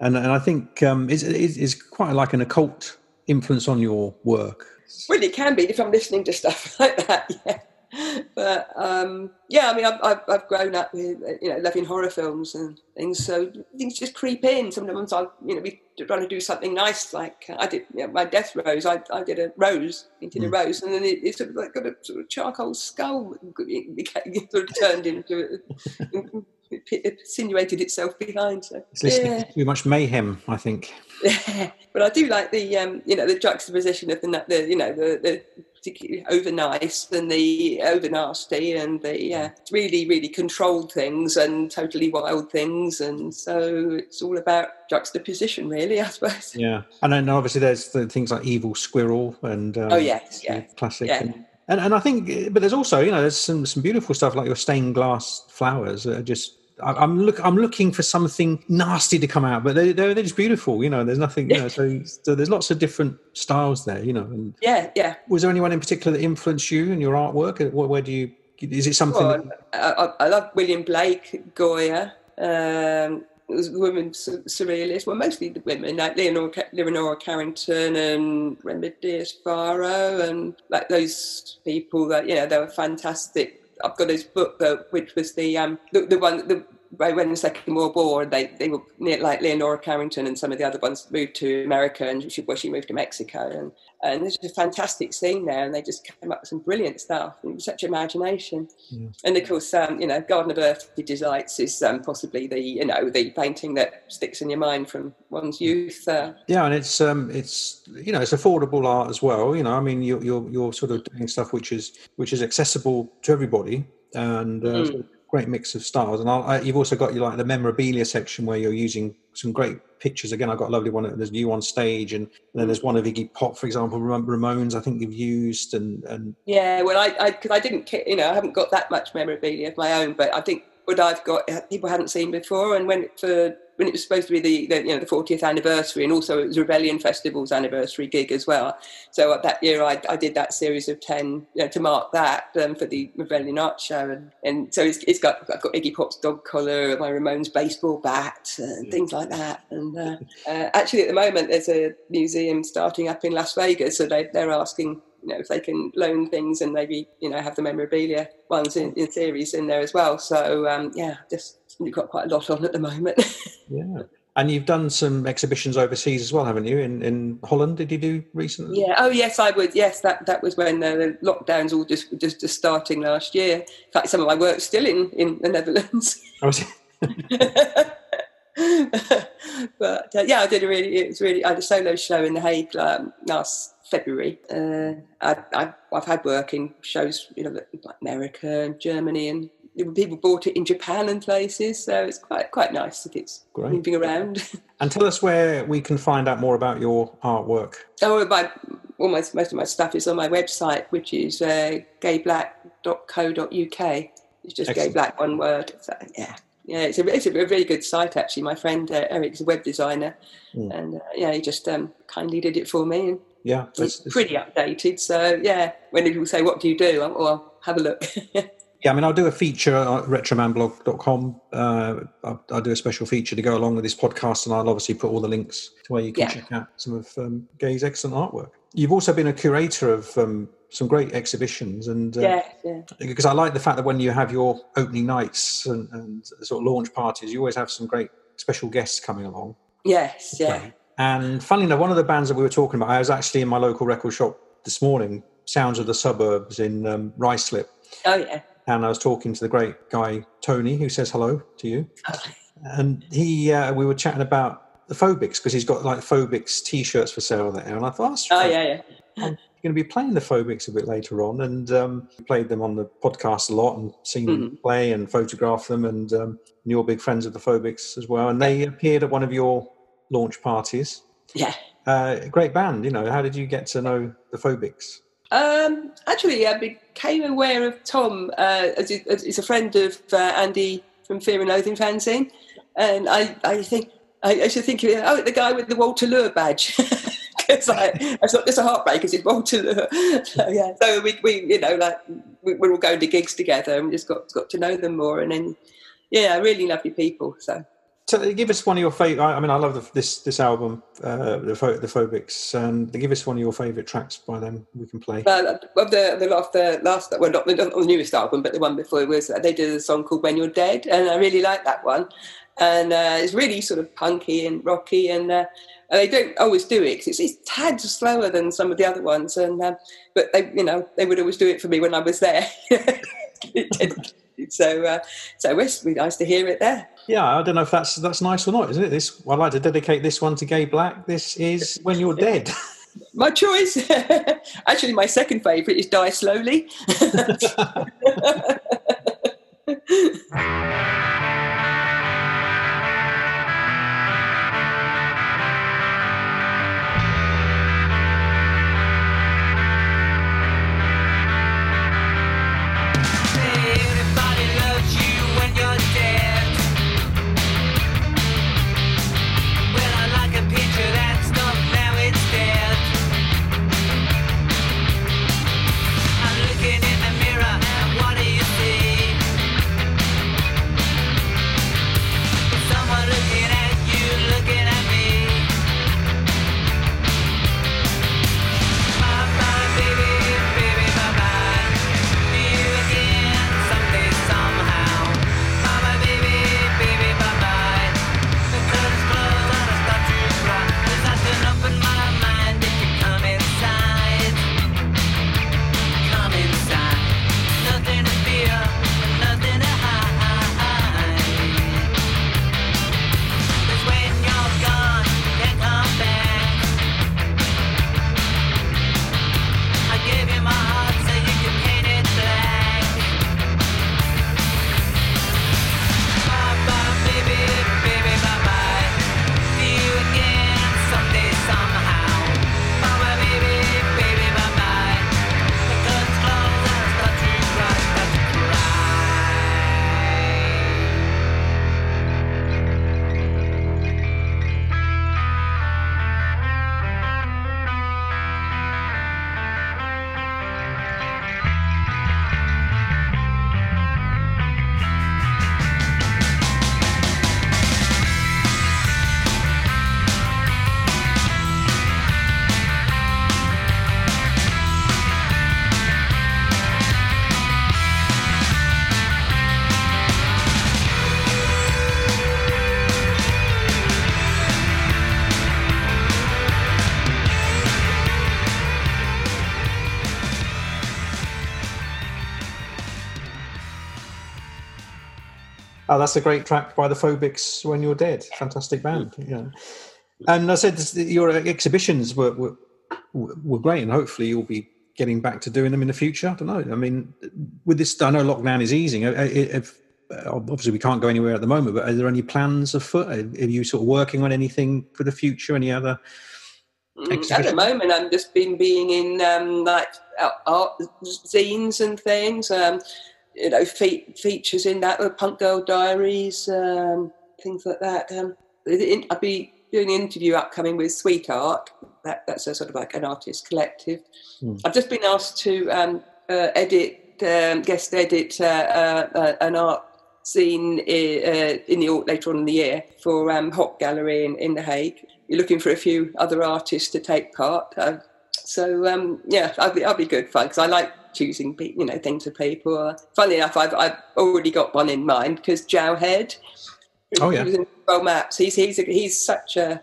and and I think um, it's, it's, it's quite like an occult influence on your work. well, it can be if I'm listening to stuff like that. Yeah, but um, yeah, I mean, I've, I've, I've grown up with uh, you know loving horror films and things, so things just creep in. Sometimes I'll you know be trying to do something nice, like uh, I did you know, my death rose. I, I did a rose, painted a rose, and then it, it sort of like got a sort of charcoal skull. It became, sort of turned into. It insinuated itself behind. So It's yeah. too much mayhem, I think. but I do like the um, you know the juxtaposition of the the you know the, the particularly over nice and the over nasty and the uh, really really controlled things and totally wild things and so it's all about juxtaposition really I suppose. Yeah, and then obviously there's the things like Evil Squirrel and um, Oh, yes, yeah. classic. Yeah. And, and and I think, but there's also you know there's some some beautiful stuff like your stained glass flowers that are just. I- I'm look. I'm looking for something nasty to come out, but they, they're they're just beautiful. You know, there's nothing. You know, so, so there's lots of different styles there. You know, and Yeah, yeah. was there anyone in particular that influenced you and your artwork? Where, where do you? Is it something? Well, that, I, I, love William Blake, Goya. Um, it was women surrealists. Well, mostly the women, like Leonora, Leonora Carrington and Rema Diaz Faro, and like those people that you know they were fantastic. I've got this book that which was the um the, the one the right when the Second World War, they they were like Leonora Carrington and some of the other ones moved to America, and she, well, she moved to Mexico, and and there's a fantastic scene there, and they just came up with some brilliant stuff, and such imagination, and of course, um, you know, Garden of Earthly Delights is um, possibly the you know the painting that sticks in your mind from one's youth. Uh, Yeah, and it's um, it's you know, it's affordable art as well. You know, I mean, you're you're, you're sort of doing stuff which is which is accessible to everybody, and uh, Mm. Great mix of styles. And I, I, you've also got your like the memorabilia section where you're using some great pictures. Again, I've got a lovely one. There's you on stage, and then there's one of Iggy Pop, for example, Ramones. I think you've used, and and Yeah, well, I I, cause I didn't, you know, I haven't got that much memorabilia of my own, but I think what I've got uh, people hadn't seen before, and when it, for when it was supposed to be the, the you know the 40th anniversary, and also it was Rebellion Festival's anniversary gig as well. So uh, that year I, I did that series of 10 you know, to mark that um, for the Rebellion Art Show, and, and so it's, it's got I've got Iggy Pop's dog collar, my Ramones baseball bat, and things like that. And uh, uh, actually, at the moment, there's a museum starting up in Las Vegas, so they, they're asking you know if they can loan things and maybe you know have the memorabilia ones in, in series in there as well. So um, yeah, just we've got quite a lot on at the moment. yeah. And you've done some exhibitions overseas as well, haven't you? In in Holland, did you do recently? yeah. Oh yes, I would. Yes, that that was when the lockdowns all just just just starting last year. In fact, some of my work's still in in the Netherlands. I was, but uh, yeah, I did a really. It was really. I had a solo show in the Hague um, last February. Uh, I, I, I've had work in shows, you know, like America and Germany, and people bought it in Japan and places. So it's quite quite nice that it's Great. moving around. and tell us where we can find out more about your artwork. oh, my almost most of my stuff is on my website, which is uh, gayeblack.co.uk. It's just Excellent. gay black one word. So, yeah. Yeah, it's a, it's a really good site actually. My friend uh, Eric's a web designer, Mm. and uh, yeah, he just um, kindly did it for me. And Yeah, it's it's- pretty updated. So yeah, when people say, "What do you do?" I'll have a look. Yeah, I mean, I'll do a feature at retromanblog.com. Uh, I'll, I'll do a special feature to go along with this podcast, and I'll obviously put all the links to where you can Yeah. check out some of um, Gaye's excellent artwork. You've also been a curator of um, some great exhibitions, and uh, yeah, yeah, because I like the fact that when you have your opening nights and, and sort of launch parties, you always have some great special guests coming along. yes, yeah. And funnily enough, one of the bands that we were talking about, I was actually in my local record shop this morning, Sounds of the Suburbs in um, Ruislip, Oh yeah. and I was talking to the great guy Tony, who says hello to you, and he uh, we were chatting about the Phobics because he's got like Phobics T-shirts for sale there, and I thought, that's Oh yeah, yeah. I'm going to be playing the Phobics a bit later on, and um, played them on the podcast a lot, and seen them Mhm. play and photograph them, and um, you're big friends of the Phobics as well, and they appeared at one of your launch parties. Yeah. Uh, great band, you know. How did you get to know the Phobics? Um, actually, I became aware of Tom uh, as, he- as he's a friend of uh, Andy from Fear and Loathing fanzine, and I, I think I, I should think of oh, the guy with the Walter Lure badge. Because it's not just a heartbreakers, it's Walter Lure. So yeah, so we, we you know like we, we're all going to gigs together and just got got to know them more, and then yeah, really lovely people. So So give us one of your favorite. I mean, I love the, this this album, uh, the Pho- the Phobics, and give us one of your favorite tracks by them. We can play. Uh, of the the last the last well not the, not the newest album but the one before was they did a song called When You're Dead and I really like that one and uh, it's really sort of punky and rocky and uh, they don't always do it 'cause it's, it's tad slower than some of the other ones and um, but they you know they would always do it for me when I was there so uh, so it's really nice to hear it there Yeah, I don't know if that's that's nice or not, isn't it? This I'd like to dedicate this one to Gaye Black. This is when you're dead. my choice actually my second favourite is Die Slowly Oh, that's a great track by the Phobics when you're dead. Fantastic band. Yeah. And I said your exhibitions were, were were great, and hopefully you'll be getting back to doing them in the future. I don't know. I mean, with this, I know lockdown is easing. Uh, If, uh, obviously, we can't go anywhere at the moment. But are there any plans afoot? Are you sort of working on anything for the future? Any other? Mm, At the moment, I'm just been being in um, like uh, art zines and things. Um, you know, fe- features in that, uh, Punk Girl Diaries, um, things like that. Um, I'll be doing an interview upcoming with Sweetheart. That, that's a sort of like an artist collective. Hmm. I've just been asked to um, uh, edit, um, guest edit uh, uh, uh, an art zine uh, in the later on in the year for um, Hot Gallery in, in The Hague. You're looking for a few other artists to take part. So um, yeah, I'll be, I'll be good fun because I like choosing pe- you know things for people. Uh, funny enough, I've, I've already got one in mind because Jowe Head. Oh, yeah. He was in Swell Maps. He's he's a, he's such a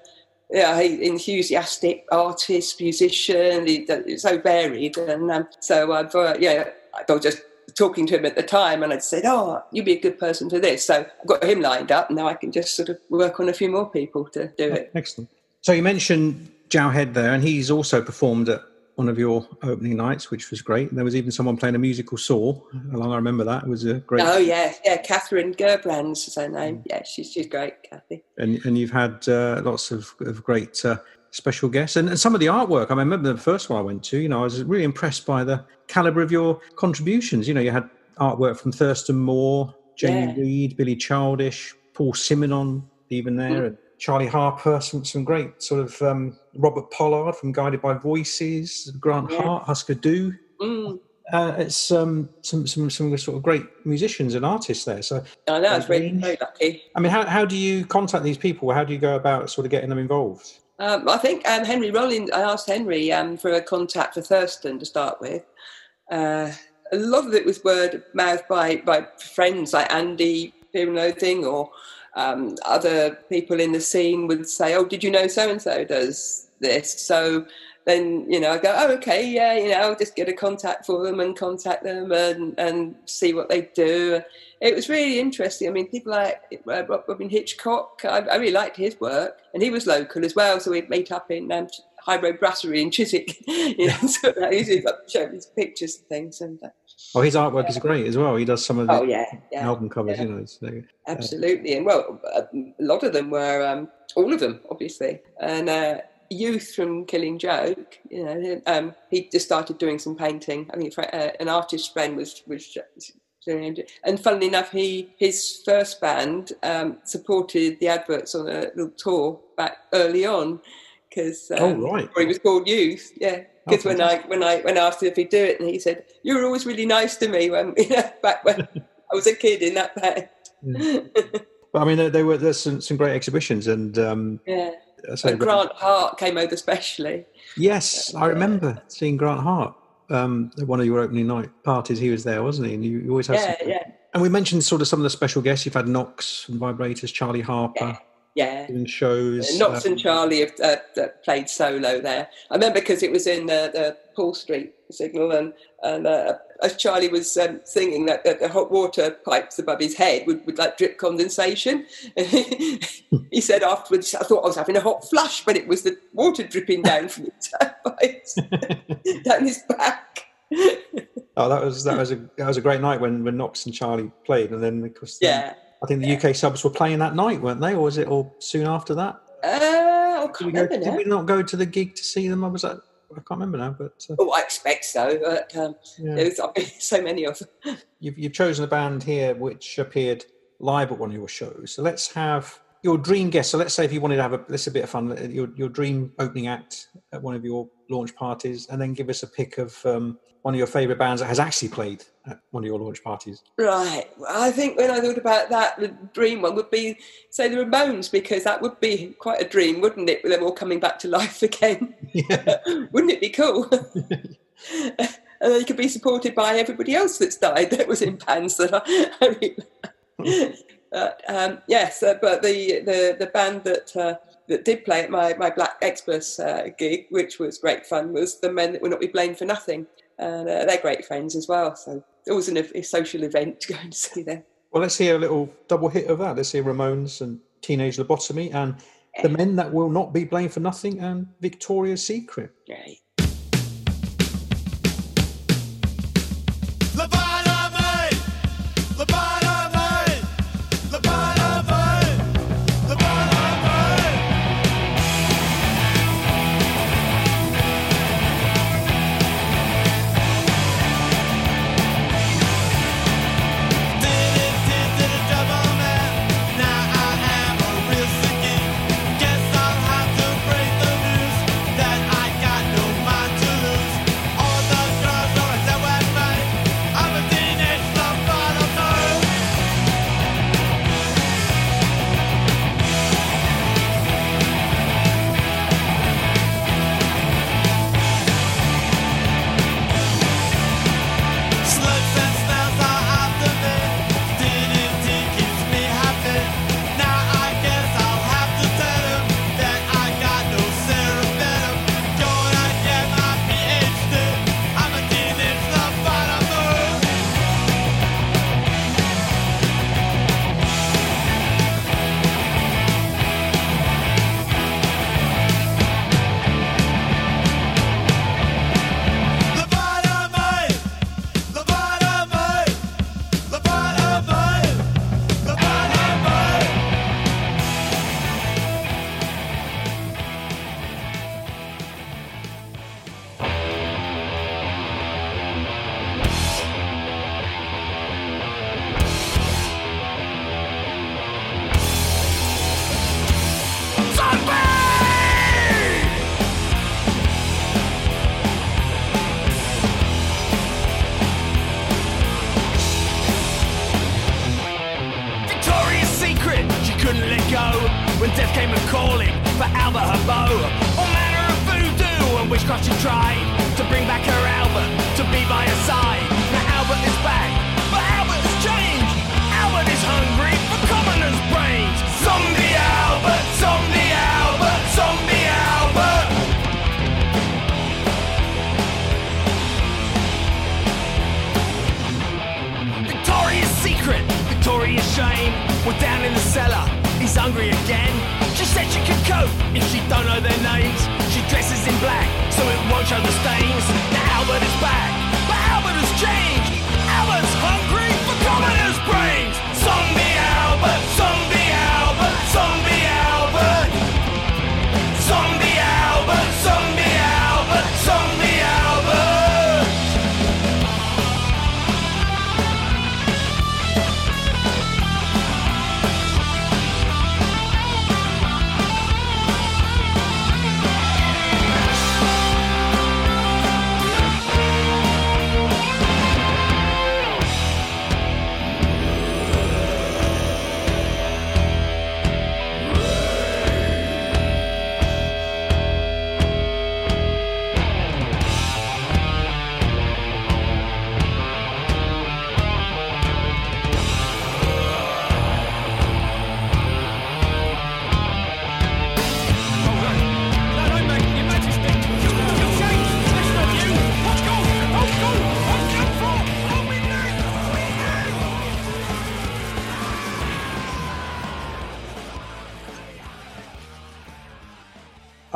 yeah, he, enthusiastic artist, musician. He, he's so varied, and um, so I've uh, yeah, I was just talking to him at the time, and I'd said, "Oh, you'd be a good person for this." So I've got him lined up. And now I can just sort of work on a few more people to do it. Excellent. So you mentioned Jowe Head there, and he's also performed at one of your opening nights, which was great. There was even someone playing a musical saw. How long I remember that it was a great. Oh yeah, yeah. Catherine Gerbrands is her name. Yeah, she's she's great, Kathy. and and you've had uh, lots of, of great uh, special guests and, and some of the artwork. I remember the first one I went to. You know, I was really impressed by the caliber of your contributions. You know, you had artwork from Thurston Moore, Jamie Yeah. Reid, Billy Childish, Paul Simonon, even there, and Charlie Harper. Some some great sort of um, Robert Pollard from Guided by Voices, Grant Yeah. Hart, Husker Du. Mm. Uh, it's um, some some some sort of great musicians and artists there. So I know, it's was very, lucky. I mean, how, how do you contact these people? How do you go about sort of getting them involved? Um, I think um, Henry Rollins, I asked Henry um, for a contact for Thurston to start with. Uh, a lot of it was word of mouth by, by friends like Andy Loathing or um, other people in the scene would say, Oh, did you know so and so does this? So then, you know, I go, Oh, okay, yeah, you know, I'll just get a contact for them and contact them and, and see what they do. It was really interesting. I mean, people like uh, Robyn Hitchcock, I, I really liked his work, and he was local as well. So we'd meet up in um, High Road Brasserie in Chiswick. you know, so he's up showing his pictures and things. And uh, Oh, his artwork is great as well. He does some of the oh yeah, yeah, album covers, yeah. you know. So, absolutely. And well, a lot of them were um, all of them, obviously, and. Uh, Youth from Killing Joke, you know, um, he just started doing some painting. I think uh, an artist friend was was. And funnily enough, he his first band um, supported the adverts on a little tour back early on because um, Oh, right. he was called Youth. Yeah, Because when I when I when I asked him if he'd do it, and he said, "You were always really nice to me when you know, back when I was a kid in that band." but I mean, there, were there's some, some great exhibitions, and um, yeah, so and Grant Hart came over specially. yes, I remember seeing Grant Hart um, at one of your opening night parties. He was there, wasn't he? And you, you always have. Yeah, some, yeah, And we mentioned sort of some of the special guests. You've had Knox and Vibrators, Charlie Harper yeah. Doing shows. Knox uh, and Charlie have uh, uh, played solo there. I remember because it was in the, the Paul Street signal, and and uh, as Charlie was um, singing, that, that the hot water pipes above his head would, would like drip condensation. he said afterwards, "I thought I was having a hot flush, but it was the water dripping down from the pipes down his back." Oh, that was that was a that was a great night when when Knox and Charlie played, and then of course, um, yeah. I think the UK subs were playing that night, weren't they, or was it all soon after that? Uh, I Did can't we, go, remember did we not go to the gig to see them? I was that I can't remember now, but uh, Oh, I expect so. But um, yeah. there was I mean, so many of them. you've you've chosen a band here which appeared live at one of your shows. So let's have your dream guest. So let's say if you wanted to have a this is a bit of fun, your your dream opening act at one of your launch parties, and then give us a pick of um, one of your favourite bands that has actually played at one of your launch parties. Right. I think when I thought about that, the dream one would be, say, the Ramones, because that would be quite a dream, wouldn't it? With them all coming back to life again. Yeah. wouldn't it be cool? and then you could be supported by everybody else that's died that was in bands that I, I really But, um, yes, uh, but the, the, the band that uh, that did play at my, my Black Express uh, gig, which was great fun, was the Men That Will Not Be Blamed for Nothing. And uh, they're great friends as well. So it was an, a social event to go and see them. Well, let's hear a little double hit of that. Let's hear Ramones and Teenage Lobotomy and The Men That Will Not Be Blamed for Nothing and Victoria's Secret. Right.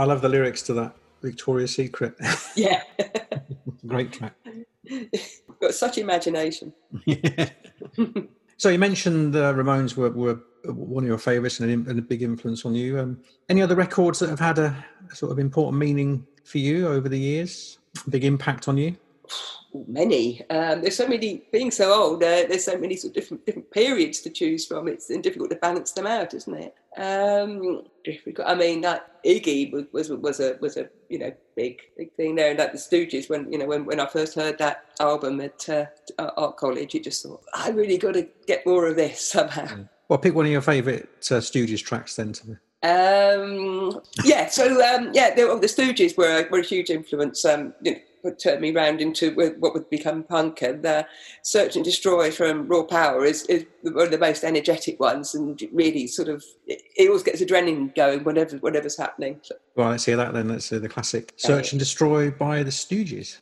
Love the lyrics to that Victoria's Secret. Yeah. Great track. Got such imagination. Yeah. so you mentioned uh, Ramones were, were one of your favourites and, and a big influence on you. Um, any other records that have had a sort of important meaning for you over the years? Big impact on you? Many. Um, there's so many. Being so old, uh, there's so many sort of different different periods to choose from. It's difficult to balance them out, isn't it? Um, difficult. I mean, that Iggy was, was was a was a you know big big thing there, and like the Stooges. When you know when, when I first heard that album at uh, art college, you just thought I really got to get more of this somehow. Well, pick one of your favourite uh, Stooges tracks then. To me. Um, yeah, so um, yeah, the, the Stooges were a, were a huge influence. Um, you know, what turned me round into what would become punk, and uh, Search and Destroy from Raw Power is, is one of the most energetic ones, and really sort of it, it always gets adrenaline going whenever whatever's happening. Well, let's hear that then. Let's hear the classic Search and Destroy by the Stooges.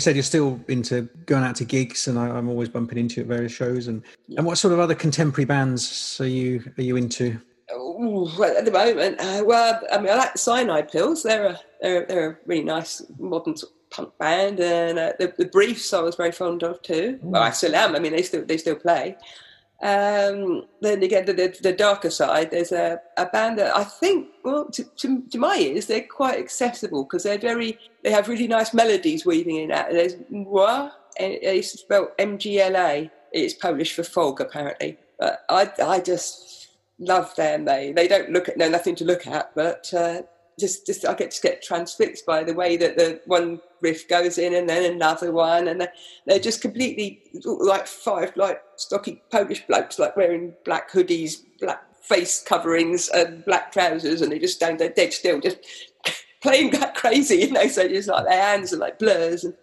You said, you're still into going out to gigs, and I, I'm always bumping into you at various shows. And and what sort of other contemporary bands are you are you into? Ooh, well, at the moment, uh, well, I mean, I like the Cyanide Pills. They're a they're, they're a really nice modern sort of punk band, and uh, the, the Briefs I was very fond of too. Well, I still am. I mean, they still they still play. Um, then again, the, the, the darker side, there's a, a band that I think, well, to, to, to my ears, they're quite accessible because they're very, they have really nice melodies weaving in that. There's and it's spelled M-G-L-A. It's Polish for fog, apparently. But I, I just love them. They, they don't look at, no, nothing to look at, but uh, just, just I get to get transfixed by the way that the one riff goes in and then another one, and they're, they're just completely like five like stocky Polish blokes, like wearing black hoodies, black face coverings, and black trousers, and they just stand there dead still, just playing that crazy, you know. So just like their hands are like blurs, and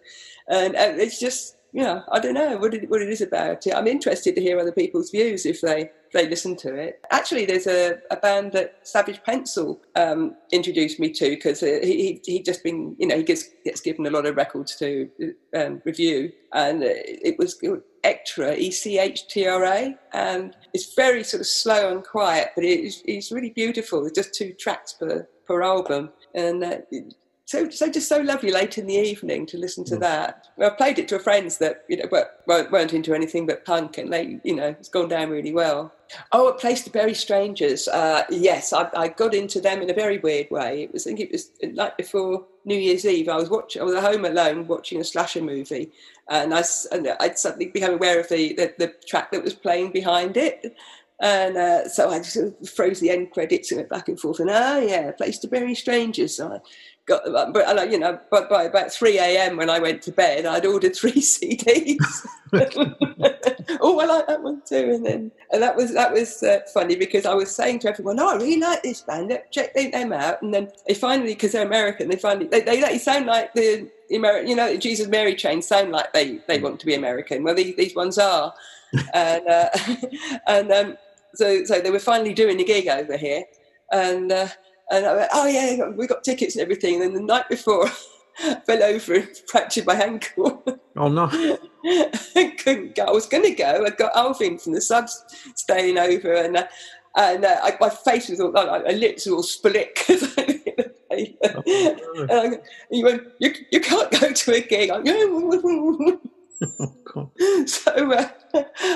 and, and it's just know I don't know what it, what it is about it. I'm interested to hear other people's views if they they listen to it. Actually, there's a, a band that Savage Pencil um, introduced me to because he he he just been you know he gets gets given a lot of records to um, review, and it was Echtra E C H T R A, and it's very sort of slow and quiet, but it's it's really beautiful. It's just two tracks per per album, and. Uh, so, so just so lovely late in the evening to listen to that. Well, I played it to friends that you know weren't, weren't into anything but punk, and they, you know, it's gone down really well. Oh, a place to bury strangers. Uh, yes, I, I got into them in a very weird way. It was, I think it was the night before New Year's Eve. I was watching, I was at home alone watching a slasher movie, and I, and I'd suddenly became aware of the, the, the track that was playing behind it. And uh, so I just sort of froze the end credits and went back and forth. And oh yeah, place to bury strangers. So I got them. But you know, but by about three a.m. when I went to bed, I'd ordered three CDs. oh, I like that one too. And then and that was that was uh, funny because I was saying to everyone, "Oh, I really like this band. Check them out." And then they finally, because they're American, they finally they, they, they sound like the American, you know, Jesus Mary chain sound like they they want to be American. Well, these these ones are, and uh, and um, so so they were finally doing a gig over here, and. Uh, and I went, oh yeah, we got tickets and everything. And then the night before, I fell over and fractured my ankle. Oh no! I couldn't go. I was going to go. I got Alvin from the subs staying over, and uh, and uh, I, my face was all, like, my lips were all split because I hit the paper. and I, he went, you, you can't go to a gig. I'm Oh, God. so uh,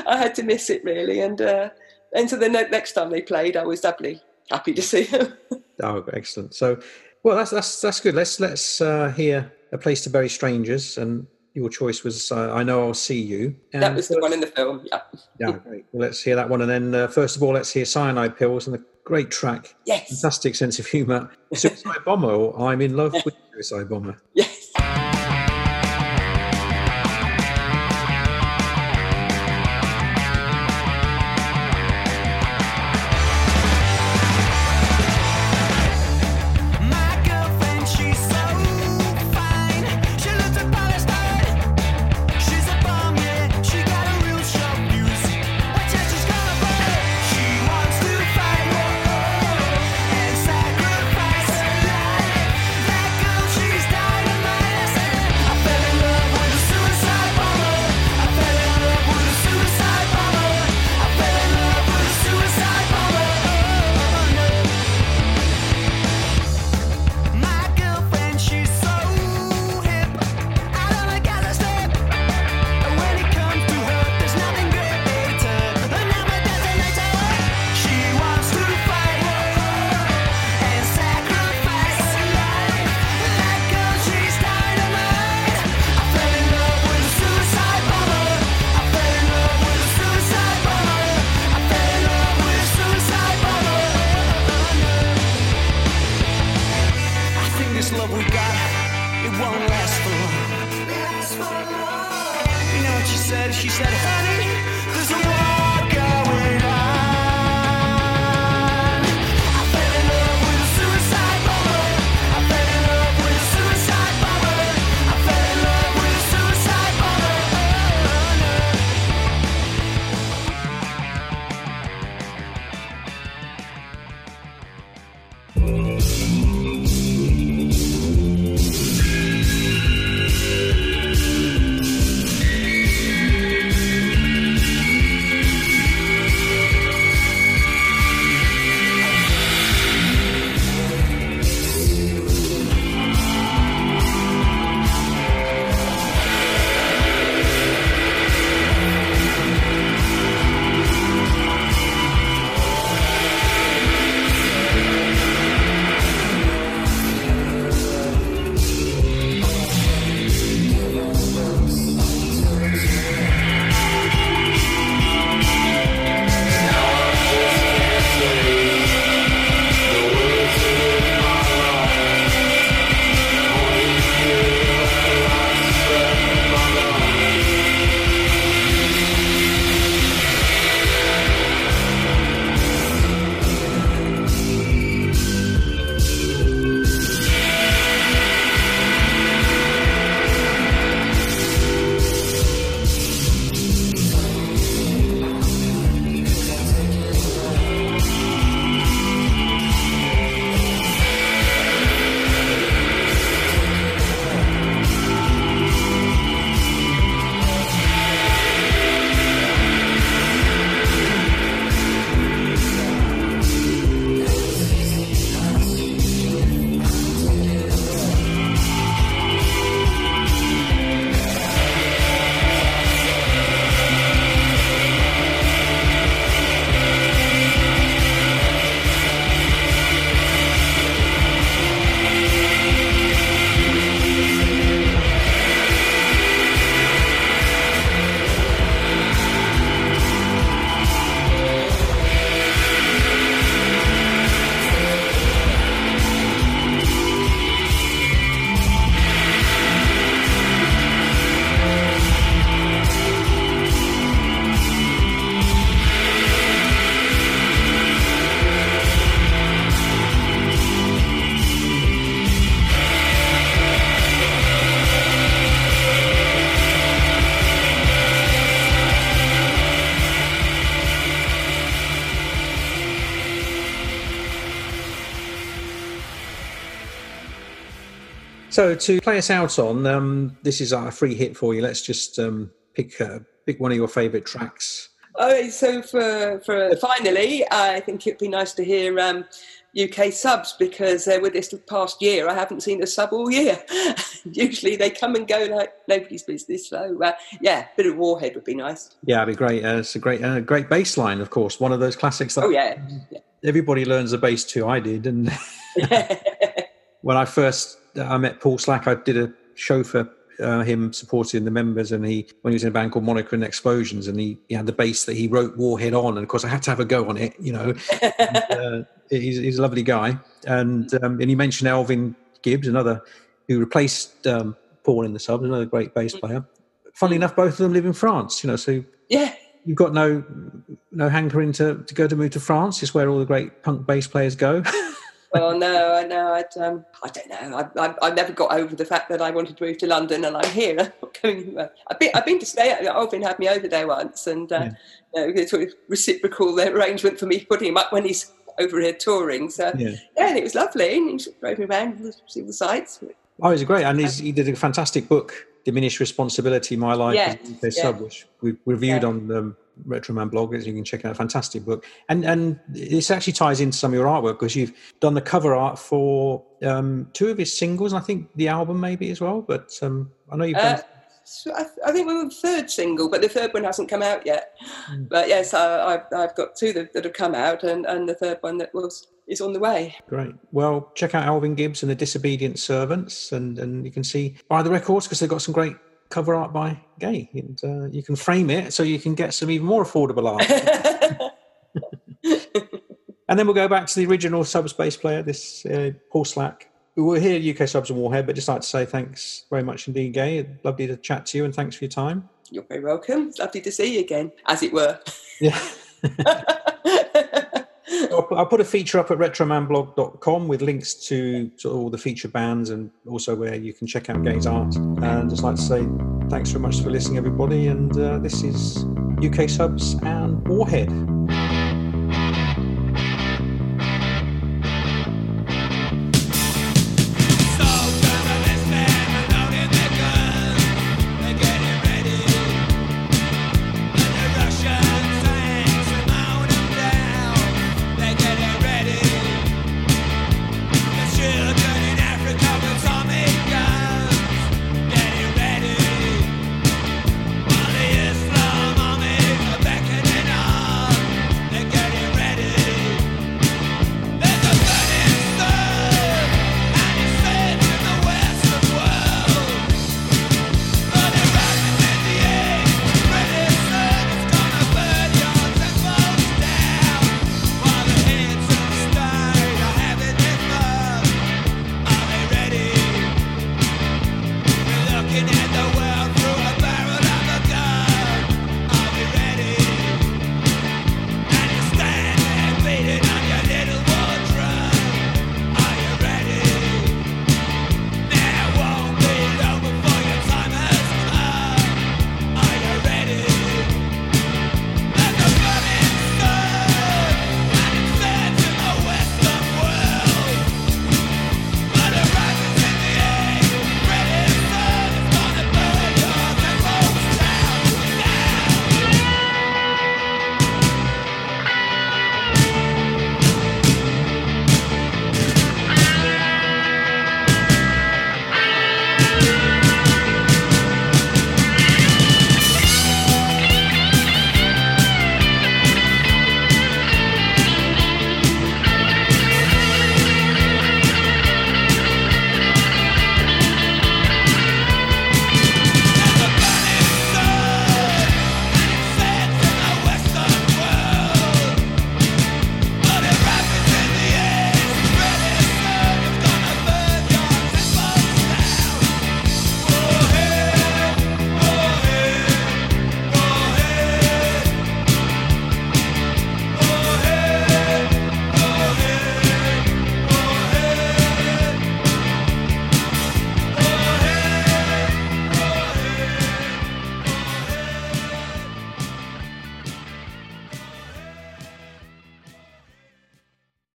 I had to miss it really. And uh, and so the next time they played, I was doubly happy to see them. Oh, excellent. So, well, that's that's that's good. Let's let's uh, hear a place to bury strangers, and your choice was uh, "I Know I'll See You." And that was the one in the film. Yeah. Yeah, great. Well, let's hear that one, and then uh, first of all, let's hear "Cyanide Pills" and the great track, Yes. fantastic sense of humour, "Suicide Bomber" or "I'm in Love with Suicide Bomber." Yes. So to play us out on, um, this is our free hit for you. Let's just um, pick uh, pick one of your favourite tracks. Oh, so for for finally, I think it'd be nice to hear um, UK subs because uh, with this past year, I haven't seen a sub all year. Usually they come and go like nobody's business. So uh, yeah, a bit of Warhead would be nice. Yeah, it'd be great. Uh, it's a great uh, great bass line, of course. One of those classics that Oh yeah, everybody learns the bass too. I did, and when I first I met Paul Slack, I did a show for uh, him supporting the members, and he when he was in a band called Monica and Explosions, and he, he had the bass that he wrote Warhead on, and of course I had to have a go on it, you know. and, uh, he's, he's a lovely guy, and um, and he mentioned Alvin Gibbs, another who replaced um, Paul in the subs, another great bass player. Funnily enough, both of them live in France, you know, so yeah. you've got no no hankering to, to go to move to France. It's where all the great punk bass players go. Well, no, I know. I'd, um, I don't know. I, I, I never got over the fact that I wanted to move to London, and I'm here. I'm not going anywhere. I've been, I've been to stay. at- Alvin had me over there once, and uh, you know, it's sort of reciprocal arrangement for me putting him up when he's over here touring. So Yeah. yeah, and it was lovely. And he drove me around, to see the sights. Oh, he's great, and he's, he did a fantastic book, "Diminished Responsibility: My Life Yeah, as a UK yeah. Sub," which we reviewed Yeah. on the Retro Man blog. as You can check out. Fantastic book, and and this actually ties into some of your artwork because you've done the cover art for um, two of his singles, and I think the album maybe as well. But um, I know you've done. Uh, so I, I think we were the third single, but the third one hasn't come out yet. Hmm. But yes, I, I've, I've got two that, that have come out, and, and the third one that was is on the way. Great. Well, check out Alvin Gibbs and the Disobedient Servants, and, and you can see buy the records because they've got some great cover art by Gaye, and uh, you can frame it so you can get some even more affordable art. and then we'll go back to the original subspace player, this uh, Paul Slack. We're here at UK Subs and Warhead, but just like to say thanks very much indeed, Gaye. Lovely to chat to you, and thanks for your time. You're very welcome. It's lovely to see you again, as it were. Yeah. I'll put, a feature up at retromanblog.com with links to of all the feature bands and also where you can check out Gaye's art. And just like to say thanks very much for listening, everybody. And uh, this is UK Subs and Warhead.